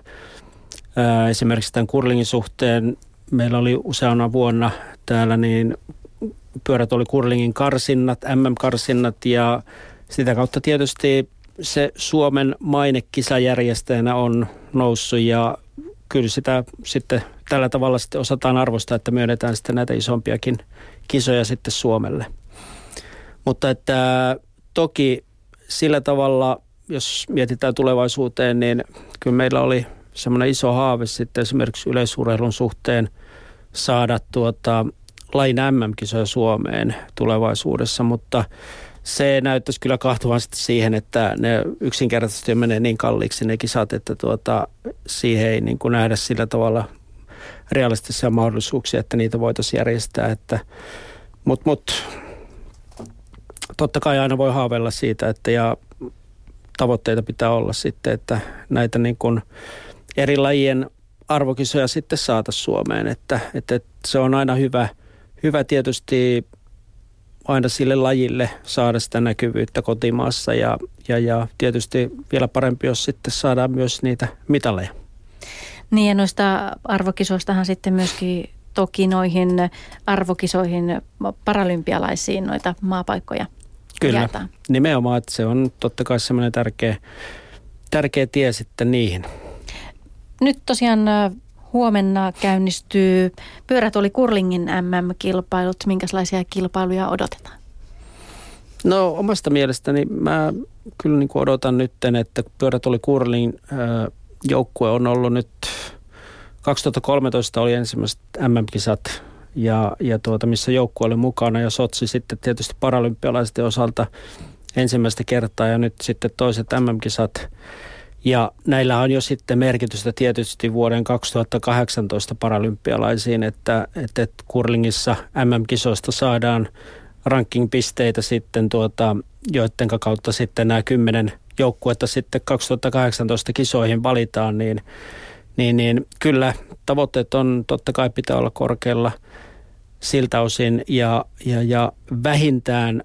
ää, esimerkiksi tämän kurlingin suhteen meillä oli useana vuonna täällä niin pyörät oli kurlingin karsinnat, MM-karsinnat ja sitä kautta tietysti se Suomen maine kisajärjestäjänä on noussut ja kyllä sitä sitten tällä tavalla sitten osataan arvostaa, että myönnetään sitten näitä isompiakin kisoja sitten Suomelle. Mutta että toki sillä tavalla, jos mietitään tulevaisuuteen, niin kyllä meillä oli semmoinen iso haave sitten esimerkiksi yleisurheilun suhteen saada tuota lain MM-kisoja Suomeen tulevaisuudessa, mutta se näyttäisi kyllä kahtuvan sitten siihen, että ne yksinkertaisesti menee niin kalliiksi ne kisat, että tuota, siihen ei niin kuin nähdä sillä tavalla realistisia mahdollisuuksia, että niitä voitaisiin järjestää. Että, Mutta mut, totta kai aina voi haaveilla siitä, että ja tavoitteita pitää olla sitten, että näitä niin kuin eri lajien arvokisoja sitten saata Suomeen. Että, että se on aina hyvä, hyvä tietysti aina sille lajille saada sitä näkyvyyttä kotimaassa ja, ja, ja tietysti vielä parempi, jos sitten saadaan myös niitä mitaleja. Niin ja noista arvokisoistahan sitten myöskin toki noihin arvokisoihin paralympialaisiin noita maapaikkoja Kyllä, jaetaan. nimenomaan, että se on totta kai semmoinen tärkeä, tärkeä tie sitten niihin. Nyt tosiaan huomenna käynnistyy pyörätuoli Kurlingin MM-kilpailut. Minkälaisia kilpailuja odotetaan? No omasta mielestäni mä kyllä niin kuin odotan nyt, että pyörätuoli Kurlingin joukkue on ollut nyt 2013 oli ensimmäiset MM-kisat ja, ja tuota, missä joukkue oli mukana ja Sotsi sitten tietysti paralympialaisten osalta ensimmäistä kertaa ja nyt sitten toiset MM-kisat ja näillä on jo sitten merkitystä tietysti vuoden 2018 paralympialaisiin, että, että Kurlingissa MM-kisoista saadaan ranking-pisteitä sitten tuota, joiden kautta sitten nämä kymmenen joukkuetta sitten 2018 kisoihin valitaan, niin, niin, niin kyllä tavoitteet on totta kai pitää olla korkealla siltä osin ja, ja, ja vähintään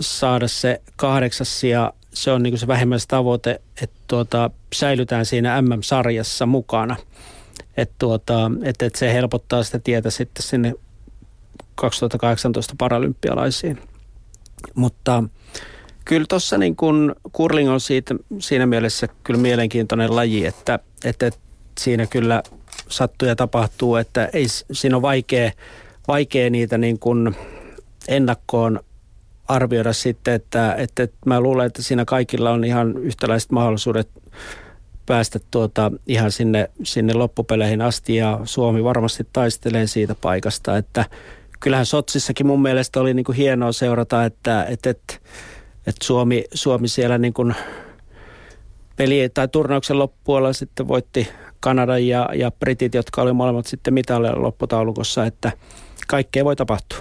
saada se kahdeksas ja se on niin se vähimmäistavoite, että tuota, säilytään siinä MM-sarjassa mukana. Että tuota, et, et se helpottaa sitä tietä sitten sinne 2018 paralympialaisiin. Mutta kyllä tuossa niin kun curling on siitä, siinä mielessä kyllä mielenkiintoinen laji, että, että, siinä kyllä sattuu ja tapahtuu, että ei, siinä on vaikea, vaikea niitä niin kun ennakkoon arvioida sitten, että, että, että mä luulen, että siinä kaikilla on ihan yhtäläiset mahdollisuudet päästä tuota ihan sinne, sinne loppupeleihin asti ja Suomi varmasti taistelee siitä paikasta, että kyllähän Sotsissakin mun mielestä oli niin kuin hienoa seurata, että, että, että, että Suomi, Suomi siellä niin kuin peli tai turnauksen loppupuolella sitten voitti Kanadan ja, ja Britit, jotka oli molemmat sitten mitalleilla lopputaulukossa, että kaikkea voi tapahtua.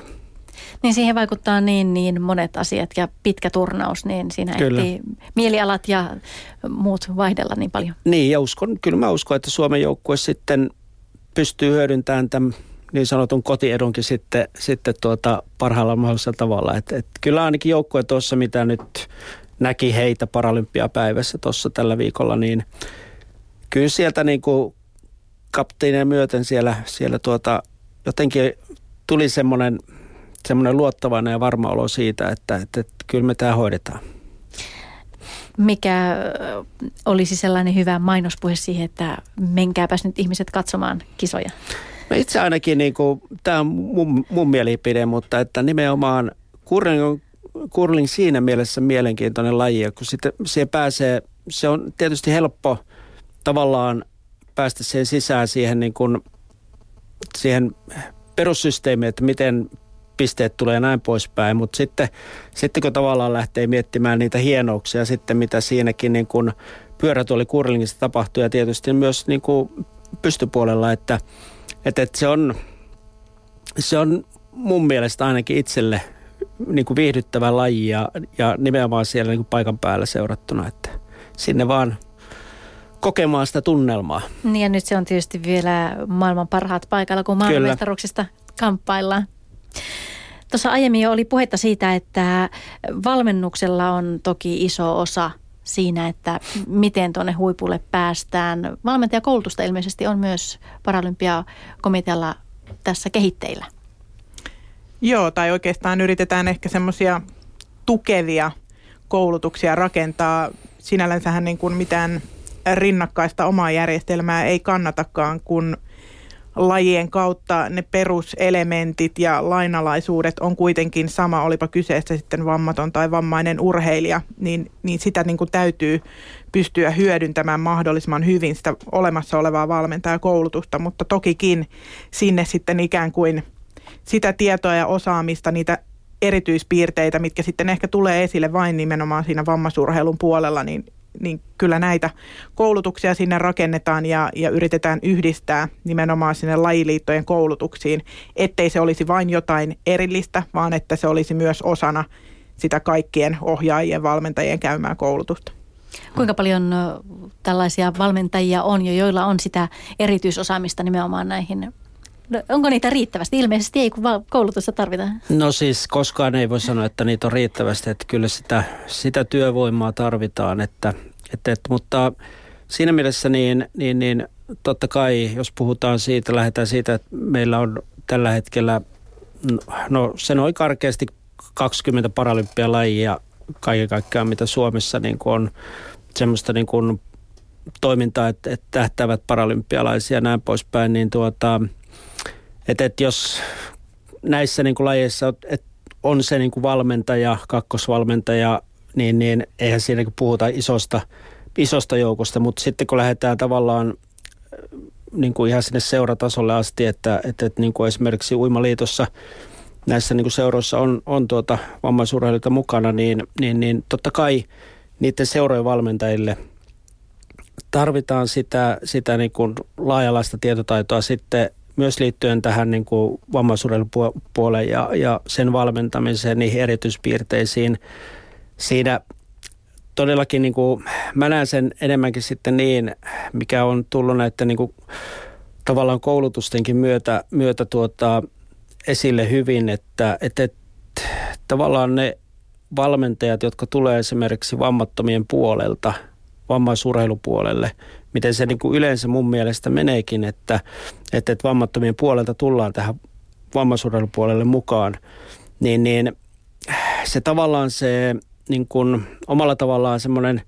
Niin siihen vaikuttaa niin, niin monet asiat ja pitkä turnaus, niin siinä kyllä. ehtii mielialat ja muut vaihdella niin paljon. Niin ja uskon, kyllä mä uskon, että Suomen joukkue sitten pystyy hyödyntämään tämän niin sanotun kotiedunkin sitten, sitten tuota parhaalla mahdollisella tavalla. Et, et kyllä ainakin joukkue tuossa, mitä nyt näki heitä paralympiapäivässä tuossa tällä viikolla, niin kyllä sieltä niin kuin kapteenien myöten siellä, siellä tuota, jotenkin tuli semmoinen – semmoinen luottavainen ja varma olo siitä, että, että, että kyllä me tämä hoidetaan. Mikä olisi sellainen hyvä mainospuhe siihen, että menkääpäs nyt ihmiset katsomaan kisoja? No itse ainakin, niin kuin, tämä on mun, mun mielipide, mutta että nimenomaan curling on curling siinä mielessä mielenkiintoinen laji, kun sitten siihen pääsee, se on tietysti helppo tavallaan päästä siihen sisään siihen, niin kuin, siihen perussysteemiin, että miten pisteet tulee näin poispäin, mutta sitten, sitten kun tavallaan lähtee miettimään niitä hienouksia sitten, mitä siinäkin niin kuin pyörätuoli kurlingissa tapahtuu ja tietysti myös niin kuin pystypuolella, että, että, että se, on, se on mun mielestä ainakin itselle niin kuin viihdyttävä laji ja, ja nimenomaan siellä niin kuin paikan päällä seurattuna, että sinne vaan kokemaan sitä tunnelmaa. Niin ja nyt se on tietysti vielä maailman parhaat paikalla, kun maailmanmestaruuksista kamppaillaan. Tuossa aiemmin jo oli puhetta siitä, että valmennuksella on toki iso osa siinä, että miten tuonne huipulle päästään. Valmentajakoulutusta ilmeisesti on myös Paralympiakomitealla tässä kehitteillä. Joo, tai oikeastaan yritetään ehkä semmoisia tukevia koulutuksia rakentaa. Sinällänsähän niin kuin mitään rinnakkaista omaa järjestelmää ei kannatakaan, kun lajien kautta ne peruselementit ja lainalaisuudet on kuitenkin sama, olipa kyseessä sitten vammaton tai vammainen urheilija, niin, niin sitä niin kuin täytyy pystyä hyödyntämään mahdollisimman hyvin sitä olemassa olevaa valmentajakoulutusta, mutta tokikin sinne sitten ikään kuin sitä tietoa ja osaamista, niitä erityispiirteitä, mitkä sitten ehkä tulee esille vain nimenomaan siinä vammasurheilun puolella, niin niin kyllä näitä koulutuksia sinne rakennetaan ja, ja yritetään yhdistää nimenomaan sinne lajiliittojen koulutuksiin, ettei se olisi vain jotain erillistä, vaan että se olisi myös osana sitä kaikkien ohjaajien, valmentajien käymää koulutusta. Kuinka paljon tällaisia valmentajia on jo, joilla on sitä erityisosaamista nimenomaan näihin No, onko niitä riittävästi? Ilmeisesti ei, kun koulutusta tarvitaan. No siis koskaan ei voi sanoa, että niitä on riittävästi. Että kyllä sitä, sitä työvoimaa tarvitaan. Että, että, että, mutta siinä mielessä niin, niin, niin totta kai, jos puhutaan siitä, lähdetään siitä, että meillä on tällä hetkellä, no se noin karkeasti 20 paralympialajia kaiken kaikkiaan, mitä Suomessa niin kuin on semmoista niin kuin toimintaa, että, että tähtävät paralympialaisia ja näin poispäin, niin tuota, että et jos näissä niin kuin lajeissa et on se niin kuin valmentaja, kakkosvalmentaja, niin, niin eihän siinä niin puhuta isosta, isosta joukosta, mutta sitten kun lähdetään tavallaan äh, niin kuin ihan sinne seuratasolle asti, että, että, että niin kuin esimerkiksi Uimaliitossa näissä niin kuin seuroissa on, on tuota vammaisurheilijoita mukana, niin, niin, niin totta kai niiden seurojen valmentajille tarvitaan sitä, sitä niin kuin laajalaista tietotaitoa. Sitten myös liittyen tähän niin kuin vammaisurheilupuoleen ja, ja sen valmentamiseen, niihin erityispiirteisiin. Siinä todellakin niin kuin, mä näen sen enemmänkin sitten niin, mikä on tullut näiden niin kuin, tavallaan koulutustenkin myötä, myötä tuota, esille hyvin, että, että, että tavallaan ne valmentajat, jotka tulee esimerkiksi vammattomien puolelta, vammaisurheilupuolelle, miten se niin kuin yleensä mun mielestä meneekin, että, että, että vammattomien puolelta tullaan tähän vammaisurheilupuolelle mukaan, niin, niin se tavallaan se niin kuin omalla tavallaan semmoinen,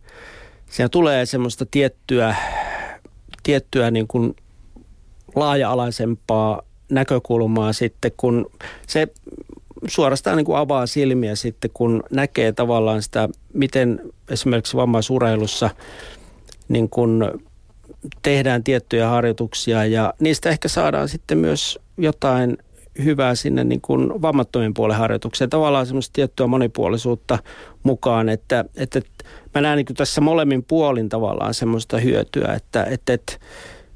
siellä tulee semmoista tiettyä, tiettyä niin kuin laaja-alaisempaa näkökulmaa sitten, kun se suorastaan niin kuin avaa silmiä sitten, kun näkee tavallaan sitä, miten esimerkiksi vammaisurheilussa niin kuin tehdään tiettyjä harjoituksia ja niistä ehkä saadaan sitten myös jotain hyvää sinne niin kuin vammattomien puolen harjoitukseen. Tavallaan semmoista tiettyä monipuolisuutta mukaan, että, että, mä näen niin tässä molemmin puolin tavallaan semmoista hyötyä, että, että, että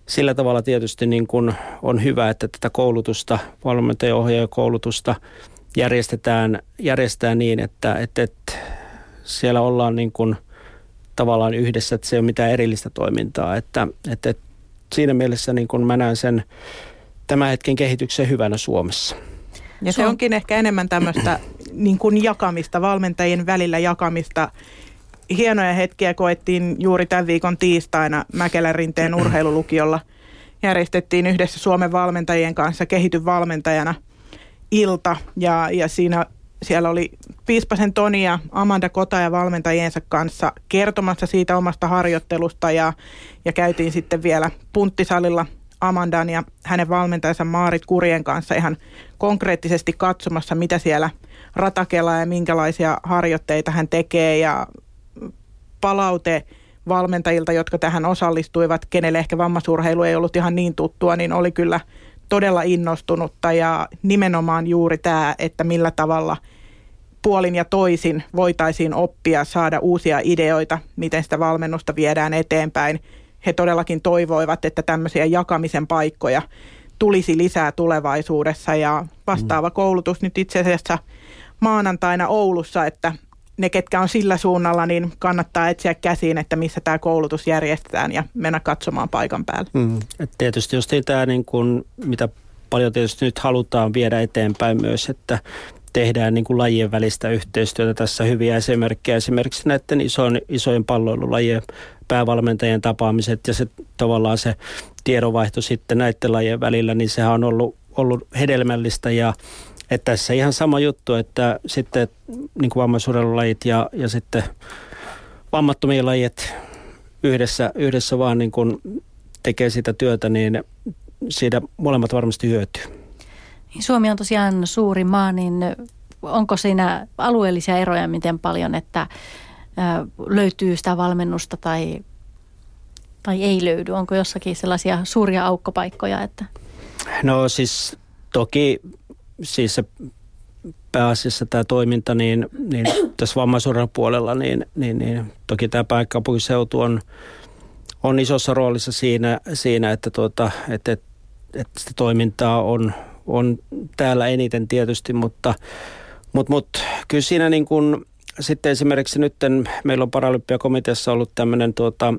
sillä tavalla tietysti niin kuin on hyvä, että tätä koulutusta, valmentajan järjestetään, järjestetään niin, että, että, että siellä ollaan niin kuin – tavallaan yhdessä, että se ei ole mitään erillistä toimintaa. Että, että, että siinä mielessä niin kuin mä näen sen tämän hetken kehityksen hyvänä Suomessa. Ja se onkin ehkä enemmän tämmöistä niin kuin jakamista, valmentajien välillä jakamista. Hienoja hetkiä koettiin juuri tämän viikon tiistaina Mäkelän rinteen urheilulukiolla. Järjestettiin yhdessä Suomen valmentajien kanssa kehityvalmentajana ilta ja, ja siinä siellä oli Piispasen Toni ja Amanda Kota ja valmentajiensa kanssa kertomassa siitä omasta harjoittelusta ja, ja käytiin sitten vielä punttisalilla Amandan ja hänen valmentajansa Maarit Kurien kanssa ihan konkreettisesti katsomassa, mitä siellä ratakella ja minkälaisia harjoitteita hän tekee ja palaute valmentajilta, jotka tähän osallistuivat, kenelle ehkä vammasurheilu ei ollut ihan niin tuttua, niin oli kyllä todella innostunutta ja nimenomaan juuri tämä, että millä tavalla puolin ja toisin voitaisiin oppia, saada uusia ideoita, miten sitä valmennusta viedään eteenpäin he todellakin toivoivat, että tämmöisiä jakamisen paikkoja tulisi lisää tulevaisuudessa ja vastaava mm. koulutus nyt itse asiassa maanantaina Oulussa, että ne, ketkä on sillä suunnalla, niin kannattaa etsiä käsiin, että missä tämä koulutus järjestetään ja mennä katsomaan paikan päälle. Mm. Et tietysti jos tämä, niin kun, mitä paljon tietysti nyt halutaan viedä eteenpäin myös, että tehdään niin kuin lajien välistä yhteistyötä. Tässä hyviä esimerkkejä esimerkiksi näiden isojen, isojen palloilulajien päävalmentajien tapaamiset ja se tavallaan se tiedonvaihto sitten näiden lajien välillä, niin sehän on ollut, ollut hedelmällistä ja että tässä ihan sama juttu, että sitten niin kuin vammaisurheilulajit ja, ja sitten vammattomien lajit yhdessä, yhdessä vaan niin kuin tekee sitä työtä, niin siitä molemmat varmasti hyötyy. Niin Suomi on tosiaan suuri maa, niin onko siinä alueellisia eroja miten paljon, että löytyy sitä valmennusta tai, tai ei löydy? Onko jossakin sellaisia suuria aukkopaikkoja? Että... No siis toki siis se pääasiassa tämä toiminta, niin, niin tässä vammaisurheilun puolella, niin, niin, niin toki tämä pääkaupunkiseutu on, on isossa roolissa siinä, siinä että, tuota, että, että, että sitä toimintaa on, on täällä eniten tietysti, mutta, mutta, mutta kyllä siinä niin kuin, sitten esimerkiksi nyt meillä on Paralympiakomiteassa ollut tämmöinen tuota,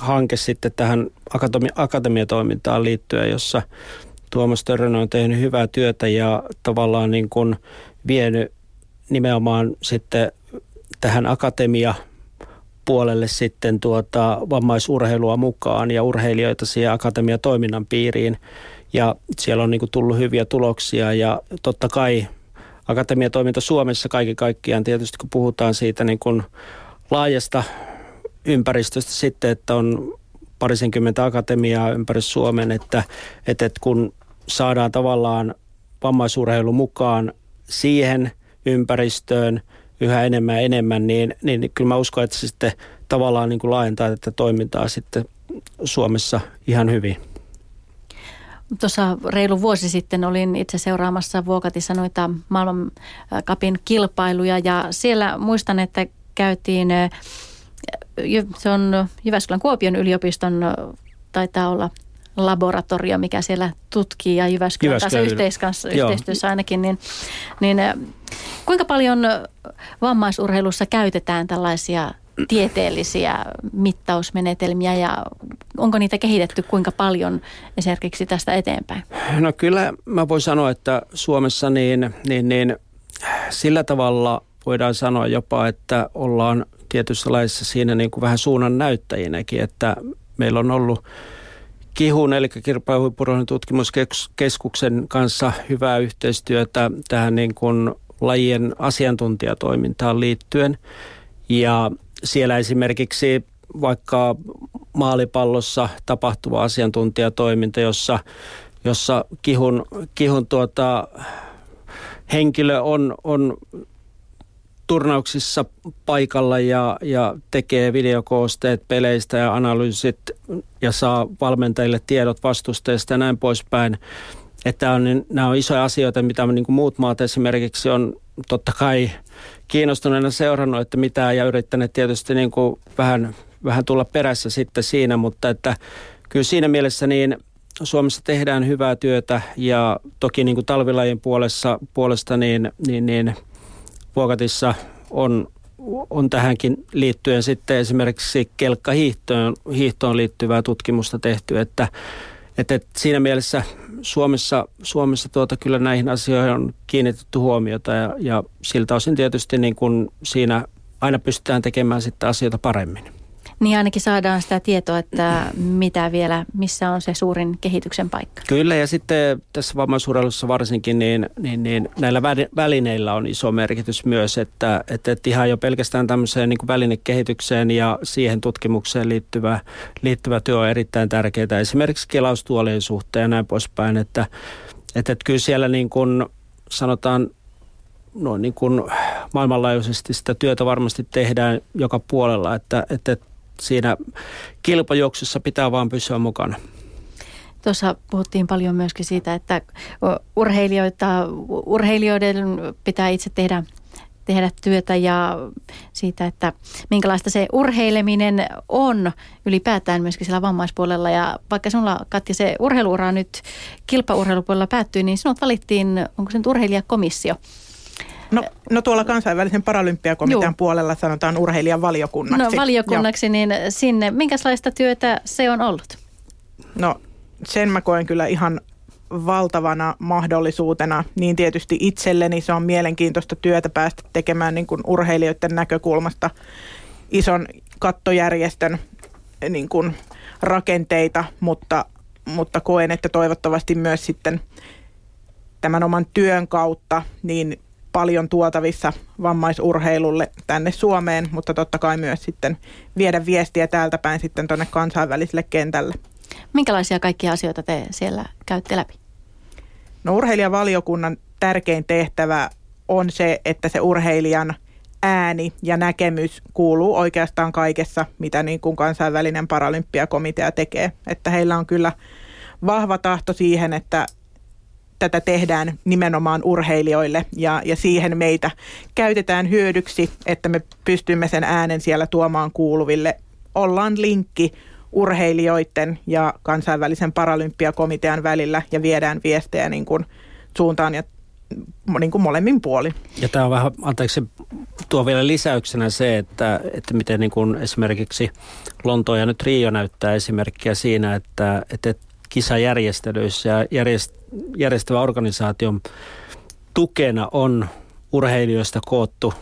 hanke sitten tähän akatemi, akatemiatoimintaan liittyen, jossa Tuomas Törrön on tehnyt hyvää työtä ja tavallaan niin kuin vienyt nimenomaan sitten tähän akatemia puolelle sitten tuota vammaisurheilua mukaan ja urheilijoita siihen akatemiatoiminnan piiriin. Ja siellä on niin kuin tullut hyviä tuloksia ja totta kai akatemiatoiminta Suomessa kaiken kaikkiaan tietysti kun puhutaan siitä niin kuin laajasta ympäristöstä sitten, että on parisenkymmentä akatemiaa ympäri Suomen, että, että kun saadaan tavallaan vammaisurheilu mukaan siihen ympäristöön yhä enemmän ja enemmän, niin, niin kyllä mä uskon, että se sitten tavallaan niin kuin laajentaa tätä toimintaa sitten Suomessa ihan hyvin. Tuossa reilu vuosi sitten olin itse seuraamassa Vuokatissa noita maailmankapin kilpailuja. Ja siellä muistan, että käytiin, se on Jyväskylän Kuopion yliopiston, taitaa olla laboratorio, mikä siellä tutkii. Ja Jyväskylän kanssa yhteiskanssa, yhteistyössä ainakin, niin, niin kuinka paljon vammaisurheilussa käytetään tällaisia tieteellisiä mittausmenetelmiä ja onko niitä kehitetty kuinka paljon esimerkiksi tästä eteenpäin? No kyllä mä voin sanoa, että Suomessa niin, niin, niin sillä tavalla voidaan sanoa jopa, että ollaan tietyssä laissa siinä niin kuin vähän suunnan näyttäjinäkin, että meillä on ollut Kihun, eli kilpailuhuippurohden tutkimuskeskuksen kanssa hyvää yhteistyötä tähän niin kuin lajien asiantuntijatoimintaan liittyen. Ja siellä esimerkiksi vaikka maalipallossa tapahtuva asiantuntijatoiminta, jossa, jossa kihun, kihun tuota, henkilö on, on turnauksissa paikalla ja, ja tekee videokoosteet peleistä ja analyysit ja saa valmentajille tiedot vastusteista ja näin poispäin. Että on, niin, nämä on isoja asioita, mitä niin kuin muut maat esimerkiksi on totta kai kiinnostuneena seurannut, että mitä ja yrittäneet tietysti niin kuin vähän, vähän tulla perässä sitten siinä, mutta että kyllä siinä mielessä niin Suomessa tehdään hyvää työtä ja toki niin kuin talvilajien puolesta, puolesta niin, niin, niin – Vuokatissa on, on tähänkin liittyen sitten esimerkiksi kelkkahiihtoon hiihtoon liittyvää tutkimusta tehty, että, että, että siinä mielessä Suomessa, Suomessa tuota, kyllä näihin asioihin on kiinnitetty huomiota ja, ja siltä osin tietysti niin kuin siinä aina pystytään tekemään sitten asioita paremmin. Niin ainakin saadaan sitä tietoa, että mitä vielä, missä on se suurin kehityksen paikka. Kyllä ja sitten tässä vammaisurheilussa varsinkin niin, niin, niin näillä välineillä on iso merkitys myös, että, että, että ihan jo pelkästään tämmöiseen niin välinekehitykseen ja siihen tutkimukseen liittyvä, liittyvä työ on erittäin tärkeää. Esimerkiksi kelaustuolien suhteen ja näin poispäin, että, että, että kyllä siellä niin kuin sanotaan noin niin kuin maailmanlaajuisesti sitä työtä varmasti tehdään joka puolella, että, että siinä kilpajuoksussa pitää vaan pysyä mukana. Tuossa puhuttiin paljon myöskin siitä, että urheilijoita, urheilijoiden pitää itse tehdä tehdä työtä ja siitä, että minkälaista se urheileminen on ylipäätään myöskin siellä vammaispuolella. Ja vaikka sinulla, Katja, se urheiluura nyt kilpaurheilupuolella päättyi, niin sinut valittiin, onko se nyt urheilijakomissio? No, no tuolla kansainvälisen paralympiakomitean Juu. puolella sanotaan urheilijan valiokunnaksi. No valiokunnaksi, Joo. niin sinne, minkälaista työtä se on ollut? No sen mä koen kyllä ihan valtavana mahdollisuutena, niin tietysti itselleni se on mielenkiintoista työtä päästä tekemään niin kuin urheilijoiden näkökulmasta ison kattojärjestön niin kuin rakenteita, mutta, mutta koen, että toivottavasti myös sitten tämän oman työn kautta niin paljon tuotavissa vammaisurheilulle tänne Suomeen, mutta totta kai myös sitten viedä viestiä täältä päin sitten tuonne kansainväliselle kentälle. Minkälaisia kaikkia asioita te siellä käytte läpi? No urheilijavaliokunnan tärkein tehtävä on se, että se urheilijan ääni ja näkemys kuuluu oikeastaan kaikessa, mitä niin kuin kansainvälinen paralympiakomitea tekee. Että heillä on kyllä vahva tahto siihen, että tätä tehdään nimenomaan urheilijoille ja, ja siihen meitä käytetään hyödyksi, että me pystymme sen äänen siellä tuomaan kuuluville. Ollaan linkki urheilijoiden ja kansainvälisen paralympiakomitean välillä ja viedään viestejä niin kuin suuntaan ja niin kuin molemmin puoli. Ja tämä on vähän, anteeksi, tuo vielä lisäyksenä se, että, että miten niin kuin esimerkiksi Lontoa ja nyt Rio näyttää esimerkkiä siinä, että, että kisajärjestelyissä ja järjest, järjestävä organisaation tukena on urheilijoista koottu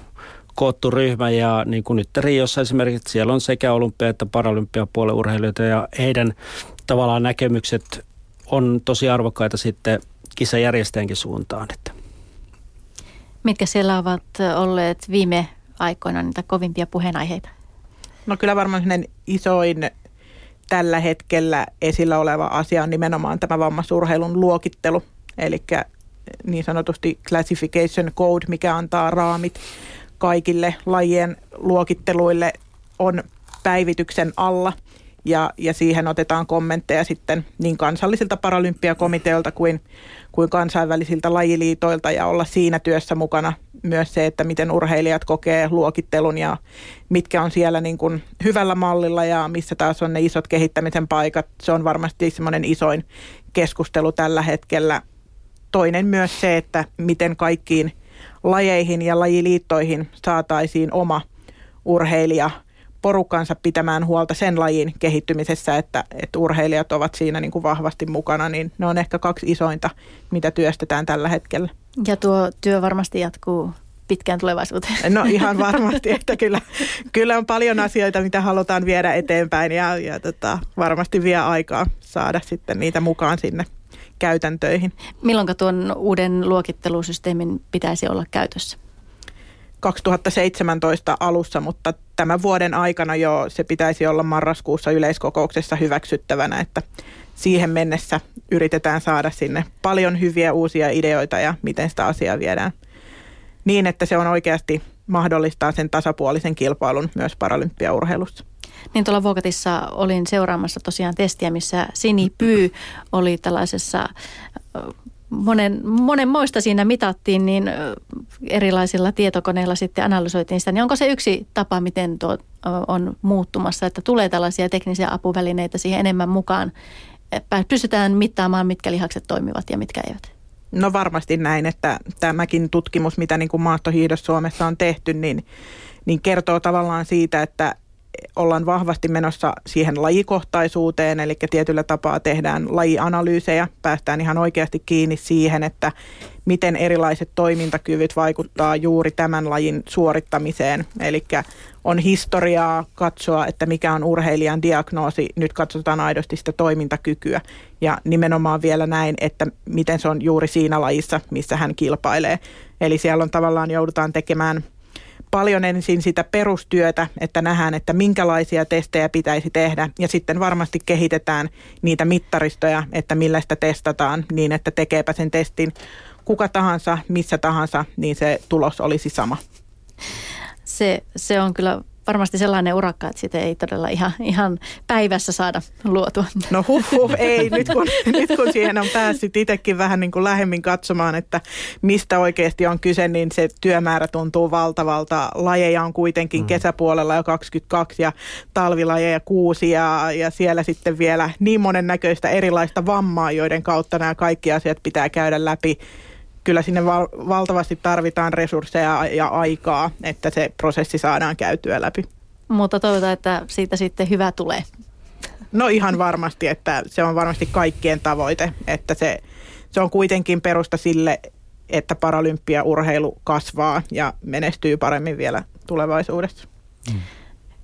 koottu ryhmä ja niin kuin nyt Riossa esimerkiksi siellä on sekä olympia- että paralympiapuolen urheilijoita ja heidän tavallaan näkemykset on tosi arvokkaita sitten kisajärjestäjänkin suuntaan. Että. Mitkä siellä ovat olleet viime aikoina niitä kovimpia puheenaiheita? No kyllä varmaan isoin tällä hetkellä esillä oleva asia on nimenomaan tämä vammaisurheilun luokittelu, eli niin sanotusti classification code, mikä antaa raamit kaikille lajien luokitteluille on päivityksen alla. Ja, ja siihen otetaan kommentteja sitten niin kansallisilta paralympiakomiteoilta kuin, kuin kansainvälisiltä lajiliitoilta ja olla siinä työssä mukana myös se, että miten urheilijat kokee luokittelun ja mitkä on siellä niin kuin hyvällä mallilla ja missä taas on ne isot kehittämisen paikat. Se on varmasti semmoinen isoin keskustelu tällä hetkellä. Toinen myös se, että miten kaikkiin lajeihin ja lajiliittoihin saataisiin oma urheilija porukkansa pitämään huolta sen lajin kehittymisessä, että, että urheilijat ovat siinä niin kuin vahvasti mukana, niin ne on ehkä kaksi isointa, mitä työstetään tällä hetkellä. Ja tuo työ varmasti jatkuu pitkään tulevaisuuteen. No ihan varmasti, että kyllä, kyllä on paljon asioita, mitä halutaan viedä eteenpäin ja, ja tota, varmasti vie aikaa saada sitten niitä mukaan sinne käytäntöihin. Milloin tuon uuden luokittelusysteemin pitäisi olla käytössä? 2017 alussa, mutta tämän vuoden aikana jo se pitäisi olla marraskuussa yleiskokouksessa hyväksyttävänä, että siihen mennessä yritetään saada sinne paljon hyviä uusia ideoita ja miten sitä asiaa viedään niin, että se on oikeasti mahdollistaa sen tasapuolisen kilpailun myös paralympiaurheilussa. Niin tuolla Vuokatissa olin seuraamassa tosiaan testiä, missä Sini Pyy oli tällaisessa monen, monen moista siinä mitattiin, niin erilaisilla tietokoneilla sitten analysoitiin sitä. Niin onko se yksi tapa, miten tuo on muuttumassa, että tulee tällaisia teknisiä apuvälineitä siihen enemmän mukaan? Pystytään mittaamaan, mitkä lihakset toimivat ja mitkä eivät? No varmasti näin, että tämäkin tutkimus, mitä niin kuin maastohiidossa Suomessa on tehty, niin, niin kertoo tavallaan siitä, että ollaan vahvasti menossa siihen lajikohtaisuuteen, eli tietyllä tapaa tehdään lajianalyysejä, päästään ihan oikeasti kiinni siihen, että miten erilaiset toimintakyvyt vaikuttaa juuri tämän lajin suorittamiseen. Eli on historiaa katsoa, että mikä on urheilijan diagnoosi, nyt katsotaan aidosti sitä toimintakykyä ja nimenomaan vielä näin, että miten se on juuri siinä lajissa, missä hän kilpailee. Eli siellä on tavallaan joudutaan tekemään – paljon ensin sitä perustyötä, että nähdään, että minkälaisia testejä pitäisi tehdä ja sitten varmasti kehitetään niitä mittaristoja, että millä sitä testataan niin, että tekeepä sen testin kuka tahansa, missä tahansa, niin se tulos olisi sama. Se, se on kyllä varmasti sellainen urakka, että sitä ei todella ihan, ihan päivässä saada luotua. No huh, huh ei. Nyt kun, nyt kun siihen on päässyt itsekin vähän niin kuin lähemmin katsomaan, että mistä oikeasti on kyse, niin se työmäärä tuntuu valtavalta. Lajeja on kuitenkin mm. kesäpuolella jo 22 ja talvilajeja 6 ja, ja siellä sitten vielä niin monennäköistä erilaista vammaa, joiden kautta nämä kaikki asiat pitää käydä läpi kyllä sinne val- valtavasti tarvitaan resursseja ja aikaa, että se prosessi saadaan käytyä läpi. Mutta toivotaan, että siitä sitten hyvä tulee. No ihan varmasti, että se on varmasti kaikkien tavoite, että se, se on kuitenkin perusta sille, että paralympiaurheilu kasvaa ja menestyy paremmin vielä tulevaisuudessa. Mm.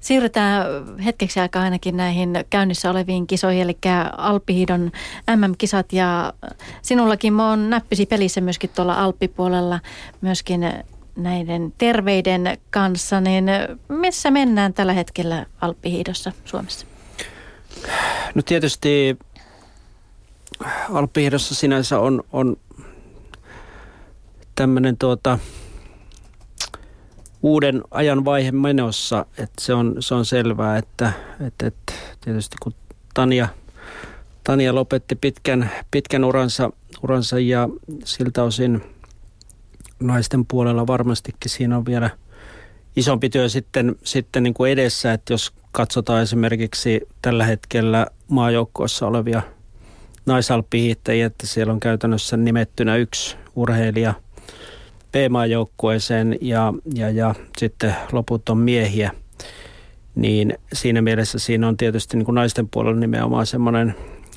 Siirrytään hetkeksi aikaa ainakin näihin käynnissä oleviin kisoihin, eli Alppihidon MM-kisat ja sinullakin on näppisi pelissä myöskin tuolla Alppipuolella myöskin näiden terveiden kanssa, niin missä mennään tällä hetkellä Alppihiidossa Suomessa? No tietysti Alppihiidossa sinänsä on, on tämmöinen tuota, uuden ajan vaihe menossa, että se on, se on selvää, että, että, että tietysti kun Tania, Tania lopetti pitkän, pitkän uransa, uransa ja siltä osin naisten puolella varmastikin siinä on vielä isompi työ sitten, sitten niin kuin edessä, että jos katsotaan esimerkiksi tällä hetkellä maajoukkoissa olevia naisalppihiihtäjiä, että siellä on käytännössä nimettynä yksi urheilija – B-maajoukkueeseen ja, ja, ja sitten loput on miehiä, niin siinä mielessä siinä on tietysti niin kuin naisten puolella nimenomaan semmoinen,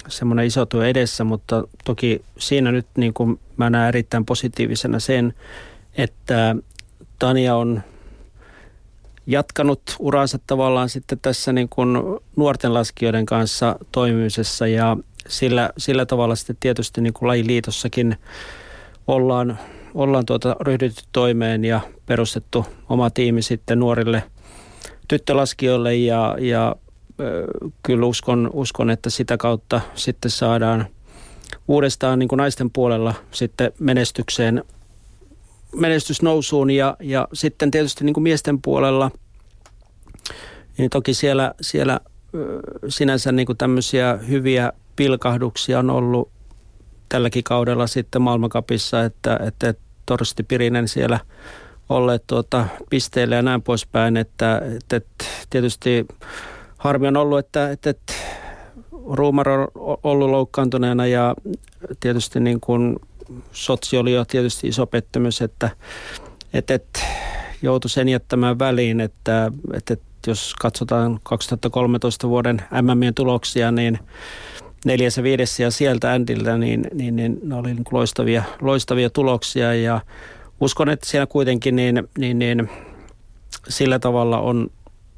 semmoinen iso työ edessä, mutta toki siinä nyt niin kuin mä näen erittäin positiivisena sen, että Tania on jatkanut uransa tavallaan sitten tässä niin kuin nuorten laskijoiden kanssa toimimisessa ja sillä, sillä tavalla sitten tietysti niin kuin lajiliitossakin ollaan ollaan tuota ryhdytty toimeen ja perustettu oma tiimi sitten nuorille tyttölaskijoille ja, ja kyllä uskon, uskon, että sitä kautta sitten saadaan uudestaan niin kuin naisten puolella sitten menestykseen, menestysnousuun ja, ja sitten tietysti niin kuin miesten puolella, niin toki siellä, siellä sinänsä niin kuin tämmöisiä hyviä pilkahduksia on ollut tälläkin kaudella sitten maailmankapissa, että, että Torsti Pirinen siellä olleet tuota, pisteille ja näin poispäin, että, että, että tietysti harmi on ollut, että, että, että Ruumar on ollut loukkaantuneena ja tietysti niin kuin Sotsi oli jo tietysti iso pettymys, että, että, että joutui sen jättämään väliin, että, että, että jos katsotaan 2013 vuoden MMien tuloksia, niin neljäs ja viides ja sieltä Ändiltä, niin, niin, niin ne oli niin loistavia, loistavia tuloksia. Ja uskon, että siellä kuitenkin niin, niin, niin sillä tavalla on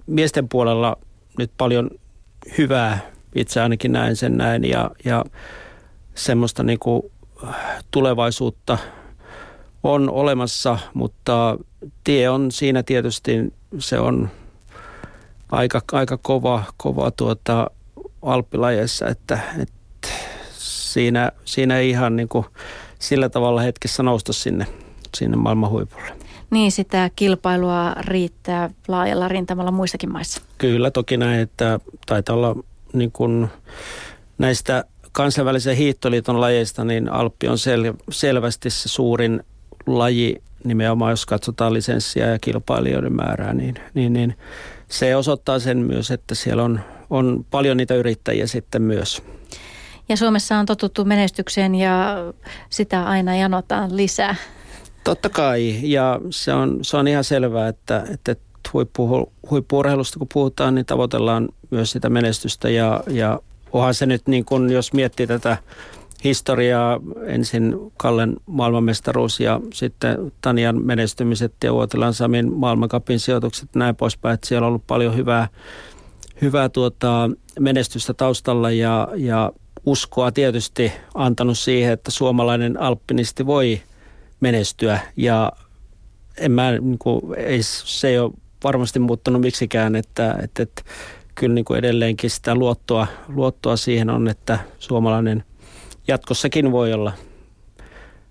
miesten puolella nyt paljon hyvää, itse ainakin näen sen näin. Ja, ja semmoista niin kuin tulevaisuutta on olemassa, mutta tie on siinä tietysti, se on aika, aika kova, kova tuota, alppilajeissa, että, että siinä, siinä ei ihan niin kuin sillä tavalla hetkessä nousta sinne, sinne maailman huipulle. Niin, sitä kilpailua riittää laajalla rintamalla muissakin maissa. Kyllä, toki näin, että taitaa olla niin kuin näistä kansainvälisen hiihtoliiton lajeista, niin Alppi on sel- selvästi se suurin laji nimenomaan, jos katsotaan lisenssiä ja kilpailijoiden määrää, niin, niin, niin se osoittaa sen myös, että siellä on on paljon niitä yrittäjiä sitten myös. Ja Suomessa on totuttu menestykseen ja sitä aina janotaan lisää. Totta kai, ja se on, se on ihan selvää, että, että huippu, huippuurheilusta kun puhutaan, niin tavoitellaan myös sitä menestystä ja, ja onhan se nyt niin kuin, jos miettii tätä historiaa, ensin Kallen maailmanmestaruus ja sitten Tanian menestymiset ja Uotilan Samin maailmankapin sijoitukset näin poispäin, että siellä on ollut paljon hyvää hyvää tuota, menestystä taustalla ja, ja uskoa tietysti antanut siihen, että suomalainen alppinisti voi menestyä. Ja en mä, niin kuin, ei, se ei ole varmasti muuttanut miksikään, että, että, että kyllä niin kuin edelleenkin sitä luottoa, luottoa siihen on, että suomalainen jatkossakin voi olla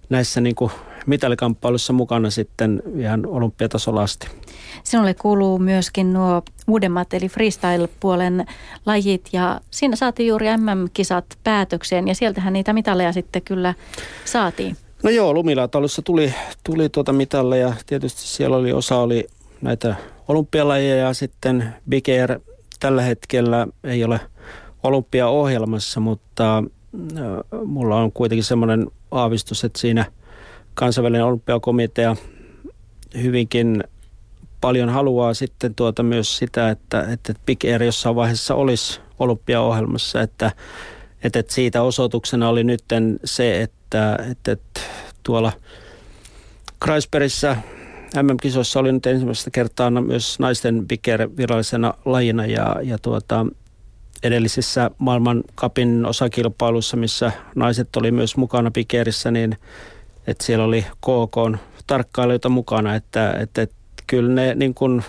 näissä niin kuin mitalikamppailussa mukana sitten ihan olympiatasolla asti. Sinulle kuuluu myöskin nuo uudemmat eli freestyle-puolen lajit ja siinä saatiin juuri MM-kisat päätökseen ja sieltähän niitä mitaleja sitten kyllä saatiin. No joo, lumilautailussa tuli, tuli tuota mitalleja. Tietysti siellä oli osa oli näitä olympialajeja ja sitten Big Air tällä hetkellä ei ole olympiaohjelmassa, mutta mulla on kuitenkin semmoinen aavistus, että siinä kansainvälinen olympiakomitea hyvinkin paljon haluaa sitten tuota myös sitä, että, että Big Air jossain vaiheessa olisi olympiaohjelmassa, että, että siitä osoituksena oli nyt se, että, että, tuolla Kreisbergissä MM-kisoissa oli nyt ensimmäistä kertaa myös naisten Big Air virallisena lajina ja, ja tuota, edellisissä maailmankapin osakilpailuissa, missä naiset oli myös mukana Big Airissä, niin että siellä oli KK tarkkailijoita mukana, että, että, että kyllä ne niin kuin,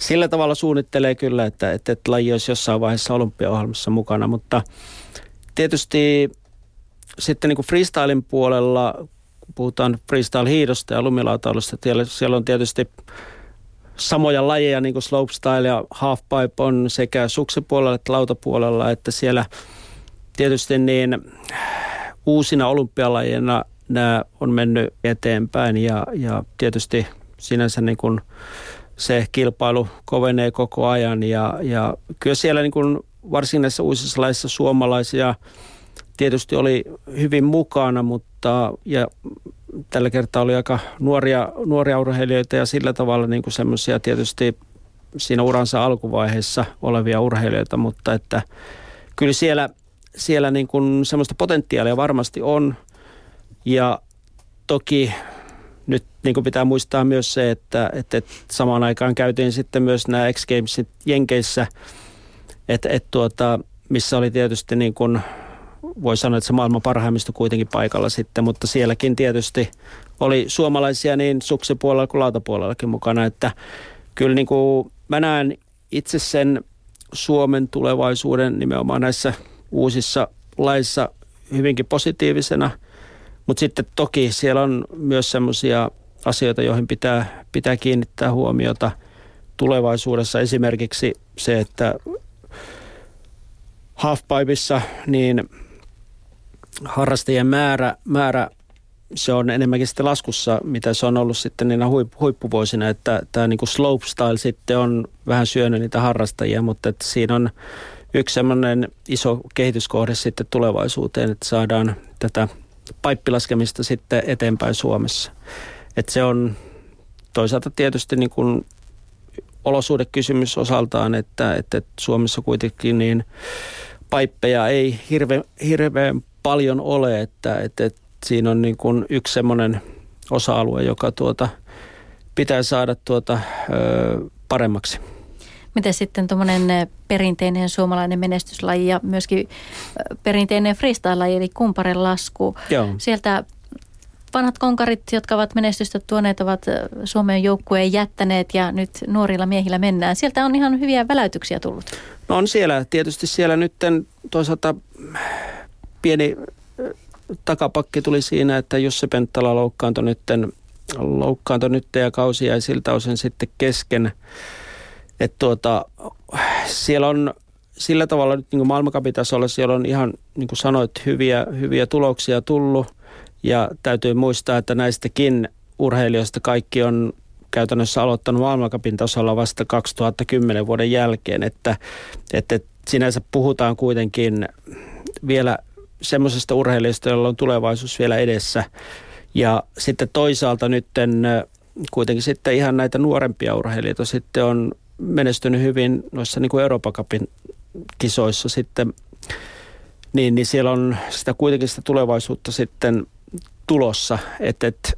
sillä tavalla suunnittelee kyllä, että, että, että laji olisi jossain vaiheessa olympiaohjelmassa mukana, mutta tietysti sitten niin kuin freestylin puolella, kun puhutaan freestyle-hiidosta ja lumilautailusta, siellä on tietysti samoja lajeja, niin kuin slopestyle ja halfpipe on sekä suksipuolella että lautapuolella, että siellä tietysti niin uusina olympialajeina nämä on mennyt eteenpäin ja, ja tietysti sinänsä niin kuin se kilpailu kovenee koko ajan ja, ja kyllä siellä niin kuin varsinkin näissä uusissa laissa suomalaisia tietysti oli hyvin mukana, mutta ja tällä kertaa oli aika nuoria, nuoria urheilijoita ja sillä tavalla niin semmoisia tietysti siinä uransa alkuvaiheessa olevia urheilijoita, mutta että kyllä siellä, siellä niin kuin semmoista potentiaalia varmasti on ja toki nyt niin kuin pitää muistaa myös se, että, että, että samaan aikaan käytiin sitten myös nämä X Gamesit Jenkeissä, että, että tuota, missä oli tietysti niin kuin voi sanoa, että se maailman parhaimmista kuitenkin paikalla sitten, mutta sielläkin tietysti oli suomalaisia niin suksipuolella kuin lautapuolellakin mukana, että kyllä niin kuin mä näen itse sen Suomen tulevaisuuden nimenomaan näissä uusissa laissa hyvinkin positiivisena, mutta sitten toki siellä on myös semmoisia asioita, joihin pitää, pitää kiinnittää huomiota tulevaisuudessa. Esimerkiksi se, että halfpipeissa niin harrastajien määrä, määrä se on enemmänkin sitten laskussa, mitä se on ollut sitten niinä huippuvuosina, että tämä niin slopestyle sitten on vähän syönyt niitä harrastajia, mutta että siinä on yksi semmoinen iso kehityskohde sitten tulevaisuuteen, että saadaan tätä paippilaskemista sitten eteenpäin Suomessa. Että se on toisaalta tietysti niin kuin olosuhdekysymys osaltaan, että, että Suomessa kuitenkin niin paippeja ei hirve, hirveän paljon ole, että, että, että siinä on niin kuin yksi semmoinen osa-alue, joka tuota, pitää saada tuota, ö, paremmaksi. Miten sitten tuommoinen perinteinen suomalainen menestyslaji ja myöskin perinteinen freestyle-laji, eli kumparen lasku. Joo. Sieltä vanhat konkarit, jotka ovat menestystä tuoneet, ovat Suomen joukkueen jättäneet ja nyt nuorilla miehillä mennään. Sieltä on ihan hyviä väläytyksiä tullut. No on siellä. Tietysti siellä nyt toisaalta pieni takapakki tuli siinä, että Jussi Penttala loukkaantui nytten, loukkaantui nyt ja kausi jäi siltä osin sitten kesken. Että tuota, siellä on sillä tavalla nyt niin maailmankapitasolla siellä on ihan, niin kuin sanoit, hyviä, hyviä tuloksia tullut. Ja täytyy muistaa, että näistäkin urheilijoista kaikki on käytännössä aloittanut maailmankapin tasolla vasta 2010 vuoden jälkeen, että, että sinänsä puhutaan kuitenkin vielä semmoisesta urheilijasta, jolla on tulevaisuus vielä edessä. Ja sitten toisaalta nyt kuitenkin sitten ihan näitä nuorempia urheilijoita sitten on menestynyt hyvin noissa niin kuin Euroopan Cupin kisoissa sitten, niin, niin siellä on sitä kuitenkin sitä tulevaisuutta sitten tulossa, että, että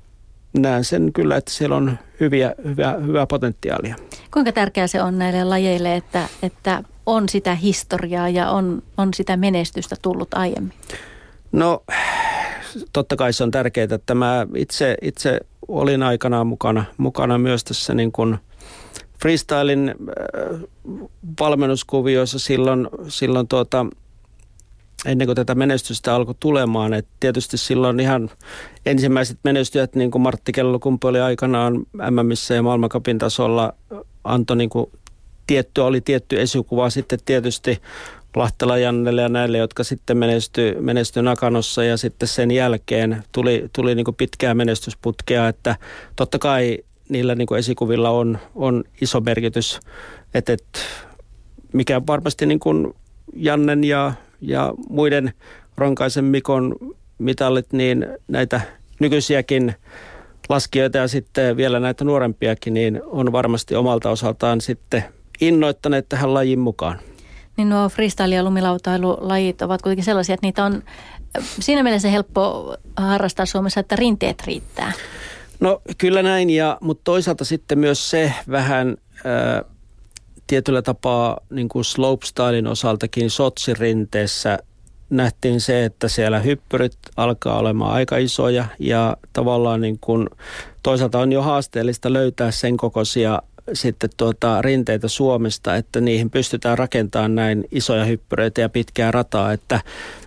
näen sen kyllä, että siellä on hyviä, hyvää, hyvää potentiaalia. Kuinka tärkeää se on näille lajeille, että, että on sitä historiaa ja on, on sitä menestystä tullut aiemmin? No totta kai se on tärkeää, että mä itse, itse olin aikanaan mukana, mukana myös tässä niin kuin freestylin äh, valmennuskuvioissa silloin, silloin tuota, ennen kuin tätä menestystä alkoi tulemaan. Et tietysti silloin ihan ensimmäiset menestyjät, niin kuin Martti Kellokumpu oli aikanaan MMissä ja maailmankapin tasolla, antoi niin kuin tietty, oli tietty esikuva sitten tietysti Lahtela Jannelle ja näille, jotka sitten menestyi, menestyi Nakanossa ja sitten sen jälkeen tuli, tuli niin kuin pitkää menestysputkea, että totta kai niillä niin kuin esikuvilla on, on iso merkitys, että, että mikä varmasti niin kuin Jannen ja, ja muiden Ronkaisen Mikon mitallit, niin näitä nykyisiäkin laskijoita ja sitten vielä näitä nuorempiakin, niin on varmasti omalta osaltaan sitten innoittaneet tähän lajin mukaan. Niin nuo freestyle- ja lumilautailulajit ovat kuitenkin sellaisia, että niitä on siinä mielessä helppo harrastaa Suomessa, että rinteet riittää. No kyllä näin, ja, mutta toisaalta sitten myös se vähän ää, tietyllä tapaa niin kuin slopestylein osaltakin sotsirinteessä nähtiin se, että siellä hyppyrit alkaa olemaan aika isoja ja tavallaan niin kuin, toisaalta on jo haasteellista löytää sen kokoisia sitten tuota rinteitä Suomesta, että niihin pystytään rakentamaan näin isoja hyppyreitä ja pitkää rataa. Että,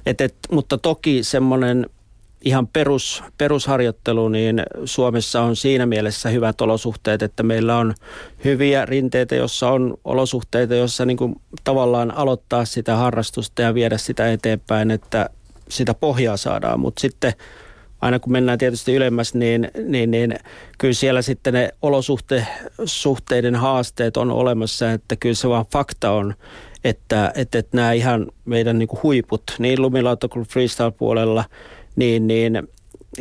et, et, mutta toki semmoinen ihan perus, perusharjoittelu, niin Suomessa on siinä mielessä hyvät olosuhteet, että meillä on hyviä rinteitä, jossa on olosuhteita, jossa niin kuin tavallaan aloittaa sitä harrastusta ja viedä sitä eteenpäin, että sitä pohjaa saadaan. Mutta sitten aina kun mennään tietysti ylemmäs, niin, niin, niin kyllä siellä sitten ne olosuhteiden haasteet on olemassa, että kyllä se vaan fakta on, että, että, että nämä ihan meidän niin kuin huiput, niin lumilauta kuin freestyle-puolella, niin, niin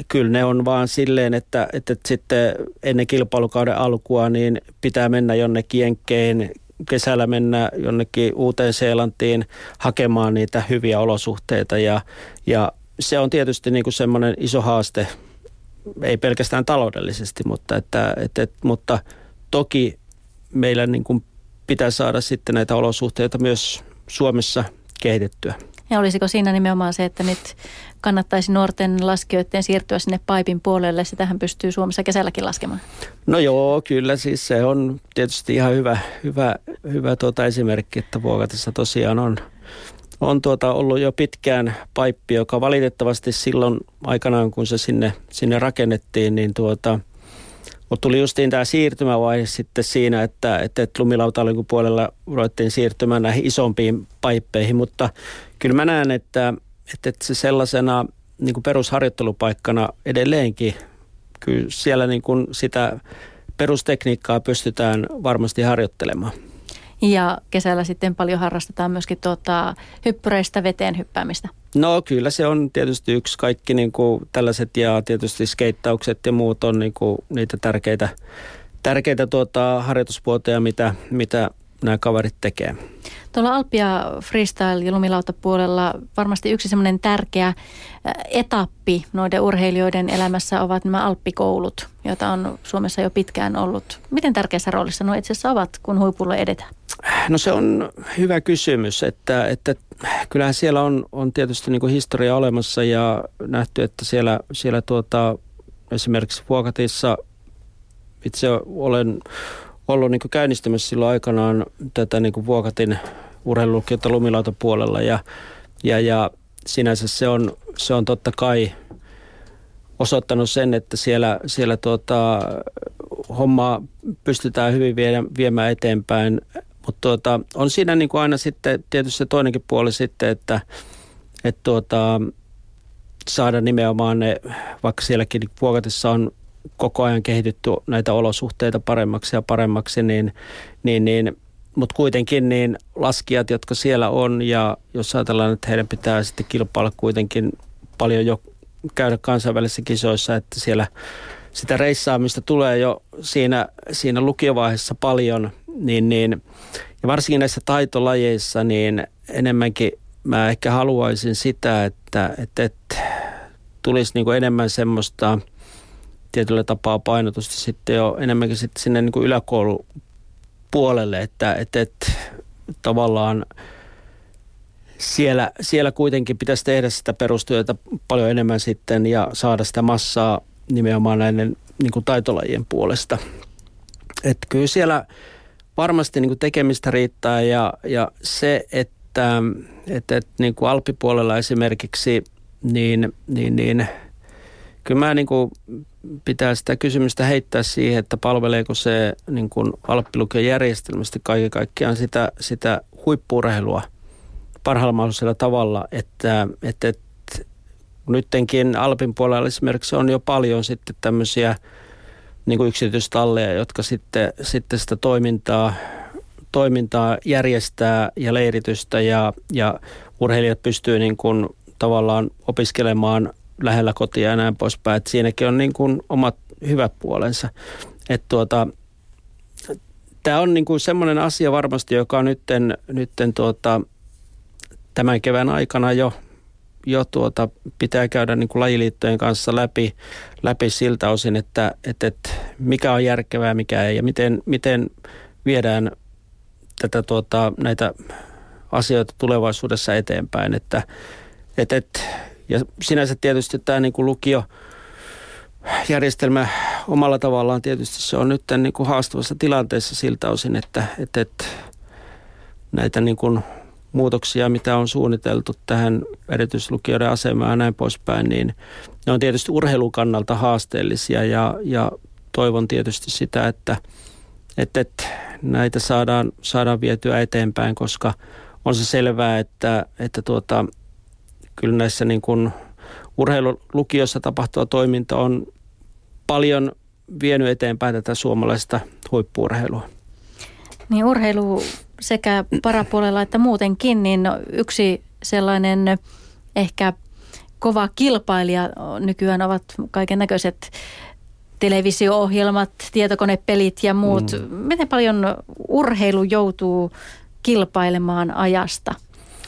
kyllä ne on vaan silleen, että, että, sitten ennen kilpailukauden alkua niin pitää mennä jonnekin jenkkeen, kesällä mennä jonnekin uuteen Seelantiin hakemaan niitä hyviä olosuhteita ja, ja se on tietysti niin kuin semmoinen iso haaste, ei pelkästään taloudellisesti, mutta, että, että, mutta toki meillä niin kuin pitää saada sitten näitä olosuhteita myös Suomessa kehitettyä. Ja olisiko siinä nimenomaan se, että nyt kannattaisi nuorten laskijoiden siirtyä sinne paipin puolelle? Sitähän pystyy Suomessa kesälläkin laskemaan. No joo, kyllä siis se on tietysti ihan hyvä, hyvä, hyvä tuota esimerkki, että Vuokatissa tosiaan on on tuota ollut jo pitkään paippi, joka valitettavasti silloin aikanaan, kun se sinne, sinne rakennettiin, niin tuota, tuli justiin tämä siirtymävaihe sitten siinä, että, että, että lumilautailun puolella ruvettiin siirtymään näihin isompiin paippeihin, mutta kyllä mä näen, että, että, että se sellaisena niin kuin perusharjoittelupaikkana edelleenkin, kyllä siellä niin kuin sitä perustekniikkaa pystytään varmasti harjoittelemaan. Ja kesällä sitten paljon harrastetaan myöskin tuota, hyppyreistä veteen hyppäämistä. No kyllä se on tietysti yksi kaikki niin kuin tällaiset ja tietysti skeittaukset ja muut on niin kuin niitä tärkeitä, tärkeitä tuota, harjoituspuoteja, mitä, mitä nämä kaverit tekee. Tuolla Alpia freestyle- ja lumilautapuolella varmasti yksi semmoinen tärkeä etappi noiden urheilijoiden elämässä ovat nämä alppikoulut, joita on Suomessa jo pitkään ollut. Miten tärkeässä roolissa nuo itse asiassa ovat, kun huipulle edetään? No se on hyvä kysymys, että, että kyllähän siellä on, on tietysti niin kuin historia olemassa ja nähty, että siellä, siellä tuota, esimerkiksi Vuokatissa itse olen ollut niin käynnistämässä silloin aikanaan tätä niin Vuokatin urheilulukiota lumilautapuolella ja, ja, ja sinänsä se on, se on totta kai osoittanut sen, että siellä, siellä tuota, hommaa pystytään hyvin viemään eteenpäin. Mutta tuota, on siinä niin kuin aina sitten tietysti se toinenkin puoli sitten, että, että tuota, saada nimenomaan ne, vaikka sielläkin vuokatissa on koko ajan kehitytty näitä olosuhteita paremmaksi ja paremmaksi, niin, niin, niin mutta kuitenkin niin laskijat, jotka siellä on ja jos ajatellaan, että heidän pitää sitten kilpailla kuitenkin paljon jo käydä kansainvälisissä kisoissa, että siellä sitä reissaamista tulee jo siinä, siinä lukiovaiheessa paljon, niin, niin ja varsinkin näissä taitolajeissa, niin enemmänkin mä ehkä haluaisin sitä, että, että, että tulisi niin enemmän semmoista tietyllä tapaa painotusta sitten jo enemmänkin sitten sinne niin kuin yläkoulupuolelle, että, että, että tavallaan siellä, siellä kuitenkin pitäisi tehdä sitä perustyötä paljon enemmän sitten ja saada sitä massaa nimenomaan näiden niin kuin taitolajien puolesta. Että kyllä siellä varmasti niin kuin tekemistä riittää ja, ja se, että että, että, niin kuin alppipuolella esimerkiksi, niin, niin, niin kyllä mä niin kuin pitää sitä kysymystä heittää siihen, että palveleeko se niin kuin alppilukio järjestelmästi kaiken kaikkiaan sitä, sitä huippuurheilua parhaalla mahdollisella tavalla, että, että, että nyttenkin Alpin puolella esimerkiksi on jo paljon sitten tämmöisiä niin kuin yksityistalleja, jotka sitten, sitten sitä toimintaa, toimintaa järjestää ja leiritystä ja, ja urheilijat pystyy niin kuin tavallaan opiskelemaan lähellä kotia ja näin poispäin. Et siinäkin on niin kuin omat hyvät puolensa. Että tuota, Tämä on niin kuin semmoinen asia varmasti, joka nytten, nytten tuota, tämän kevään aikana jo, jo tuota, pitää käydä niin kuin lajiliittojen kanssa läpi, läpi siltä osin, että, että, että mikä on järkevää, mikä ei ja miten, miten viedään tätä tuota, näitä asioita tulevaisuudessa eteenpäin. Että, että, että, ja sinänsä tietysti tämä niin kuin lukio, järjestelmä omalla tavallaan tietysti se on nyt niin kuin haastavassa tilanteessa siltä osin, että, että, että näitä niin kuin muutoksia, mitä on suunniteltu tähän erityislukioiden asemaan ja näin poispäin, niin ne on tietysti urheilun kannalta haasteellisia ja, ja toivon tietysti sitä, että, että, että näitä saadaan, saadaan vietyä eteenpäin, koska on se selvää, että, että tuota, kyllä näissä niin kuin urheilulukiossa tapahtuva toiminta on paljon vienyt eteenpäin tätä suomalaista huippuurheilua. Niin urheilu sekä parapuolella että muutenkin, niin yksi sellainen ehkä kova kilpailija nykyään ovat kaiken näköiset televisio-ohjelmat, tietokonepelit ja muut. Mm. Miten paljon urheilu joutuu kilpailemaan ajasta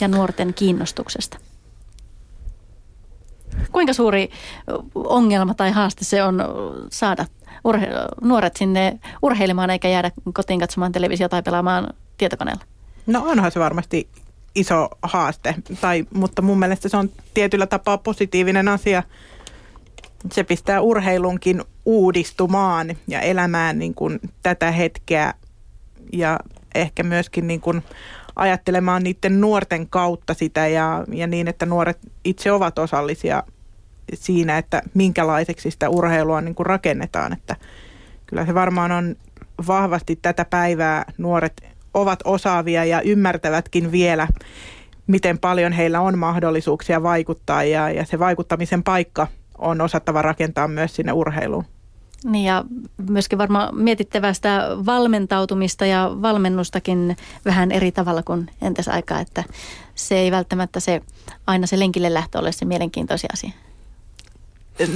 ja nuorten kiinnostuksesta? Kuinka suuri ongelma tai haaste se on saada urhe- nuoret sinne urheilemaan eikä jäädä kotiin katsomaan televisiota tai pelaamaan tietokoneella? No onhan se varmasti iso haaste, tai, mutta mun mielestä se on tietyllä tapaa positiivinen asia. Se pistää urheilunkin uudistumaan ja elämään niin kuin tätä hetkeä ja ehkä myöskin niin kuin ajattelemaan niiden nuorten kautta sitä ja, ja niin, että nuoret itse ovat osallisia siinä, että minkälaiseksi sitä urheilua niin kuin rakennetaan. Että kyllä se varmaan on vahvasti tätä päivää nuoret ovat osaavia ja ymmärtävätkin vielä, miten paljon heillä on mahdollisuuksia vaikuttaa ja, ja se vaikuttamisen paikka on osattava rakentaa myös sinne urheiluun. Niin ja myöskin varmaan mietittävää sitä valmentautumista ja valmennustakin vähän eri tavalla kuin entäs aikaa, että se ei välttämättä se aina se lenkille lähtö ole se mielenkiintoisia asia.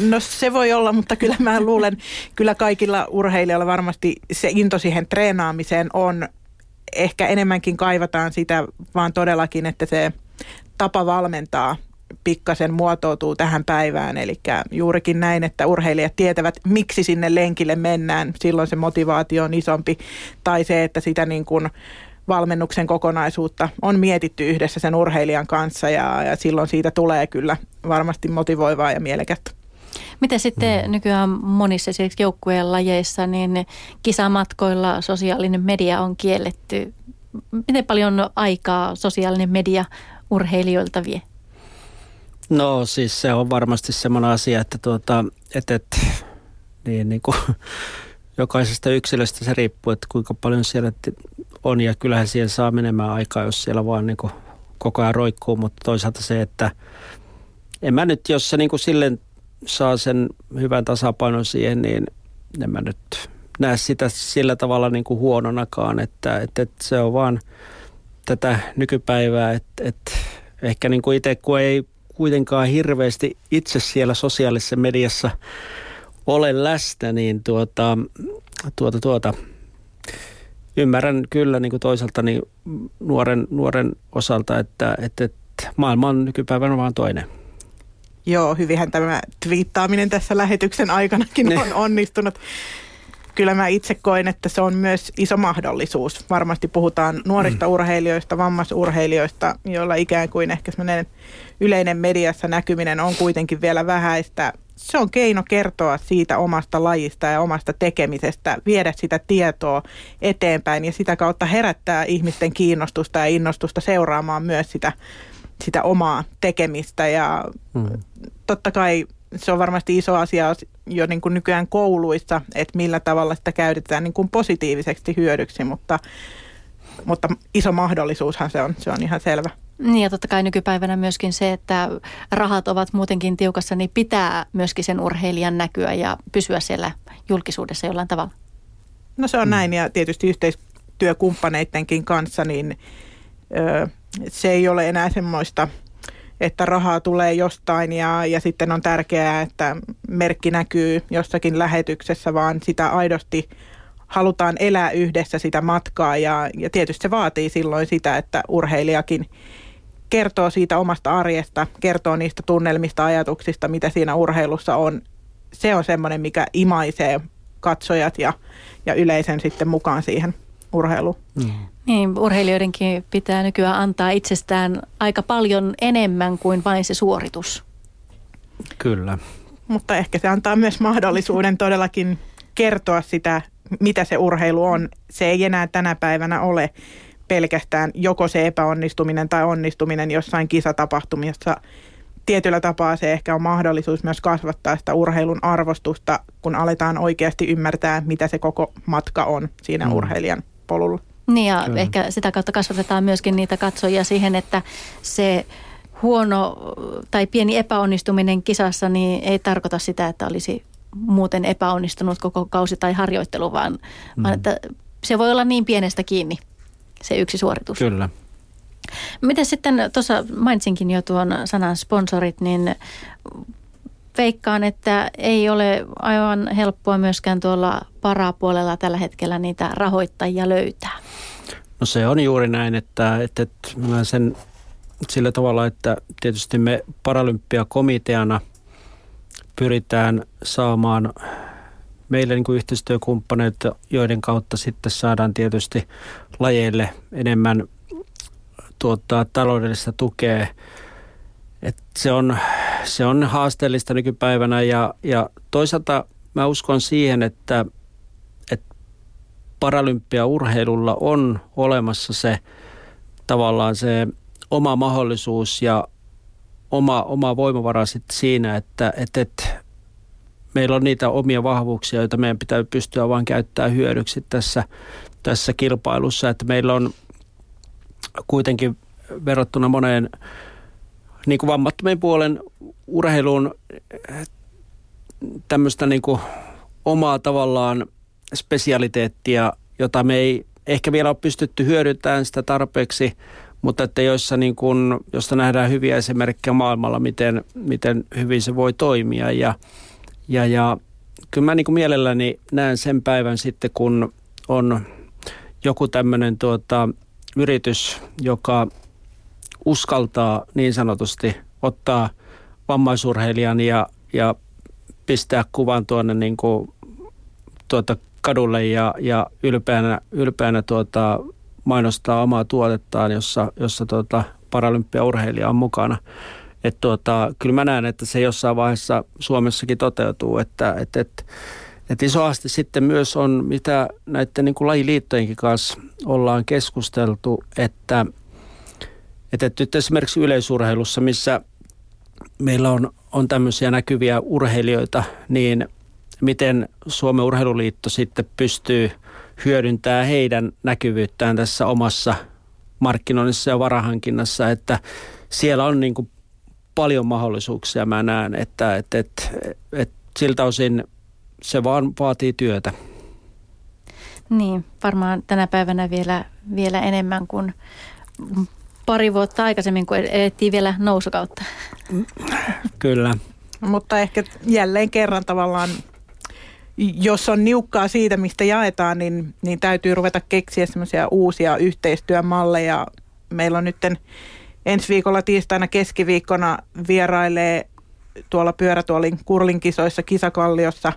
No se voi olla, mutta kyllä mä luulen, kyllä kaikilla urheilijoilla varmasti se into siihen treenaamiseen on. Ehkä enemmänkin kaivataan sitä, vaan todellakin, että se tapa valmentaa pikkasen muotoutuu tähän päivään. Eli juurikin näin, että urheilijat tietävät, miksi sinne lenkille mennään. Silloin se motivaatio on isompi. Tai se, että sitä niin kuin valmennuksen kokonaisuutta on mietitty yhdessä sen urheilijan kanssa ja, ja silloin siitä tulee kyllä varmasti motivoivaa ja mielekästä. Miten sitten mm. nykyään monissa esimerkiksi joukkueen lajeissa, niin kisamatkoilla sosiaalinen media on kielletty. Miten paljon aikaa sosiaalinen media urheilijoilta vie? No siis se on varmasti semmoinen asia, että, tuota, että, että niin, niin kuin, jokaisesta yksilöstä se riippuu, että kuinka paljon siellä on. Ja kyllähän siihen saa menemään aikaa, jos siellä vaan niin kuin koko ajan roikkuu, mutta toisaalta se, että en mä nyt, jos se niin kuin silleen saa sen hyvän tasapainon siihen, niin en mä nyt näe sitä sillä tavalla niin kuin huononakaan, että, että, että se on vaan tätä nykypäivää, että, että ehkä niin kuin itse, kun ei kuitenkaan hirveästi itse siellä sosiaalisessa mediassa ole läsnä, niin tuota, tuota, tuota, ymmärrän kyllä niin kuin toisaalta niin nuoren, nuoren osalta, että, että, että maailma on nykypäivänä vaan toinen. Joo, hyvinhän tämä twiittaaminen tässä lähetyksen aikanakin on onnistunut. Kyllä mä itse koen, että se on myös iso mahdollisuus. Varmasti puhutaan nuorista mm. urheilijoista, vammaisurheilijoista, joilla ikään kuin ehkä semmoinen yleinen mediassa näkyminen on kuitenkin vielä vähäistä. se on keino kertoa siitä omasta lajista ja omasta tekemisestä, viedä sitä tietoa eteenpäin ja sitä kautta herättää ihmisten kiinnostusta ja innostusta seuraamaan myös sitä, sitä omaa tekemistä. Ja mm. totta kai se on varmasti iso asia jo niin kuin nykyään kouluissa, että millä tavalla sitä käytetään niin kuin positiiviseksi hyödyksi, mutta, mutta iso mahdollisuushan se on, se on ihan selvä. Niin ja totta kai nykypäivänä myöskin se, että rahat ovat muutenkin tiukassa, niin pitää myöskin sen urheilijan näkyä ja pysyä siellä julkisuudessa jollain tavalla. No se on mm. näin ja tietysti yhteistyökumppaneidenkin kanssa, niin ö, se ei ole enää semmoista, että rahaa tulee jostain ja, ja sitten on tärkeää, että merkki näkyy jossakin lähetyksessä, vaan sitä aidosti halutaan elää yhdessä sitä matkaa ja, ja tietysti se vaatii silloin sitä, että urheilijakin – kertoo siitä omasta arjesta, kertoo niistä tunnelmista, ajatuksista, mitä siinä urheilussa on. Se on semmoinen, mikä imaisee katsojat ja, ja yleisen sitten mukaan siihen urheiluun. Mm. Niin, urheilijoidenkin pitää nykyään antaa itsestään aika paljon enemmän kuin vain se suoritus. Kyllä. Mutta ehkä se antaa myös mahdollisuuden todellakin kertoa sitä, mitä se urheilu on. Se ei enää tänä päivänä ole pelkästään joko se epäonnistuminen tai onnistuminen jossain kisatapahtumissa. Tietyllä tapaa se ehkä on mahdollisuus myös kasvattaa sitä urheilun arvostusta, kun aletaan oikeasti ymmärtää, mitä se koko matka on siinä mm. urheilijan polulla. Niin ja Kyllä. ehkä sitä kautta kasvatetaan myöskin niitä katsojia siihen, että se huono tai pieni epäonnistuminen kisassa niin ei tarkoita sitä, että olisi muuten epäonnistunut koko kausi tai harjoittelu, vaan, mm. vaan että se voi olla niin pienestä kiinni se yksi suoritus. Kyllä. Miten sitten, tuossa mainitsinkin jo tuon sanan sponsorit, niin veikkaan, että ei ole aivan helppoa myöskään tuolla parapuolella tällä hetkellä niitä rahoittajia löytää. No se on juuri näin, että, että, että sen sillä tavalla, että tietysti me Paralympiakomiteana pyritään saamaan meille niin kuin yhteistyökumppaneita, joiden kautta sitten saadaan tietysti lajeille enemmän tuottaa taloudellista tukea. Et se, on, se on haasteellista nykypäivänä ja, ja toisaalta mä uskon siihen, että, että paralympiaurheilulla on olemassa se tavallaan se oma mahdollisuus ja oma, oma voimavara sitten siinä, että, että, että meillä on niitä omia vahvuuksia, joita meidän pitää pystyä vain käyttämään hyödyksi tässä, tässä kilpailussa. Että meillä on kuitenkin verrattuna moneen niin kuin vammattomien puolen urheiluun tämmöistä niin kuin omaa tavallaan spesialiteettia, jota me ei ehkä vielä ole pystytty hyödyntämään sitä tarpeeksi, mutta että joissa niin kuin, josta nähdään hyviä esimerkkejä maailmalla, miten, miten hyvin se voi toimia. Ja ja, ja kyllä mä niin kuin mielelläni näen sen päivän sitten, kun on joku tämmöinen tuota, yritys, joka uskaltaa niin sanotusti ottaa vammaisurheilijan ja, ja pistää kuvan tuonne niin kuin, tuota, kadulle ja, ja ylpeänä, ylpeänä tuota, mainostaa omaa tuotettaan, jossa, jossa tuota, paralympiaurheilija on mukana. Että tuota, kyllä mä näen, että se jossain vaiheessa Suomessakin toteutuu, että, että, että että iso sitten myös on, mitä näiden niin kuin lajiliittojenkin kanssa ollaan keskusteltu, että, että nyt esimerkiksi yleisurheilussa, missä meillä on, on tämmöisiä näkyviä urheilijoita, niin miten Suomen urheiluliitto sitten pystyy hyödyntämään heidän näkyvyyttään tässä omassa markkinoinnissa ja varahankinnassa, että siellä on niin kuin paljon mahdollisuuksia mä näen, että, että, että, että siltä osin se vaan vaatii työtä. Niin, varmaan tänä päivänä vielä, vielä enemmän kuin pari vuotta aikaisemmin, kun elettiin vielä nousukautta. Kyllä. Mutta ehkä jälleen kerran tavallaan, jos on niukkaa siitä, mistä jaetaan, niin, niin täytyy ruveta keksiä semmoisia uusia yhteistyömalleja. Meillä on nytten ensi viikolla tiistaina keskiviikkona vierailee tuolla pyörätuolin kurlinkisoissa Kisakalliossa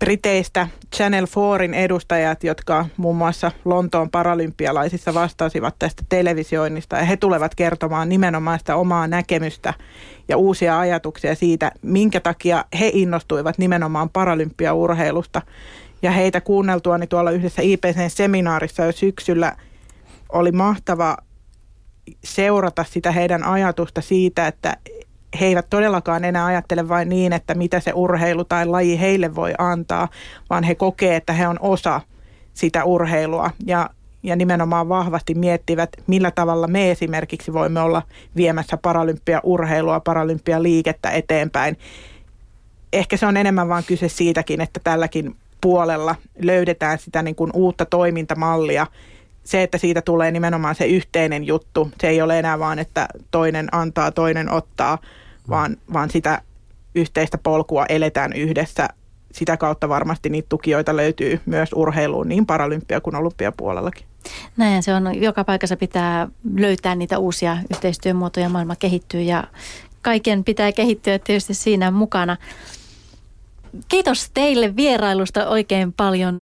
Briteistä Channel 4in edustajat, jotka muun muassa Lontoon paralympialaisissa vastasivat tästä televisioinnista. Ja he tulevat kertomaan nimenomaan sitä omaa näkemystä ja uusia ajatuksia siitä, minkä takia he innostuivat nimenomaan paralympiaurheilusta. Ja heitä kuunneltua niin tuolla yhdessä IPC-seminaarissa jo syksyllä oli mahtava seurata sitä heidän ajatusta siitä, että he eivät todellakaan enää ajattele vain niin, että mitä se urheilu tai laji heille voi antaa, vaan he kokee, että he on osa sitä urheilua ja, ja nimenomaan vahvasti miettivät, millä tavalla me esimerkiksi voimme olla viemässä paralympia-urheilua, paralympia-liikettä eteenpäin. Ehkä se on enemmän vaan kyse siitäkin, että tälläkin puolella löydetään sitä niin kuin uutta toimintamallia – se, että siitä tulee nimenomaan se yhteinen juttu. Se ei ole enää vaan, että toinen antaa, toinen ottaa, vaan, vaan sitä yhteistä polkua eletään yhdessä. Sitä kautta varmasti niitä tukijoita löytyy myös urheiluun niin paralympia kuin olympiapuolellakin. Näin se on. Joka paikassa pitää löytää niitä uusia yhteistyömuotoja. Maailma kehittyy ja kaiken pitää kehittyä tietysti siinä mukana. Kiitos teille vierailusta oikein paljon.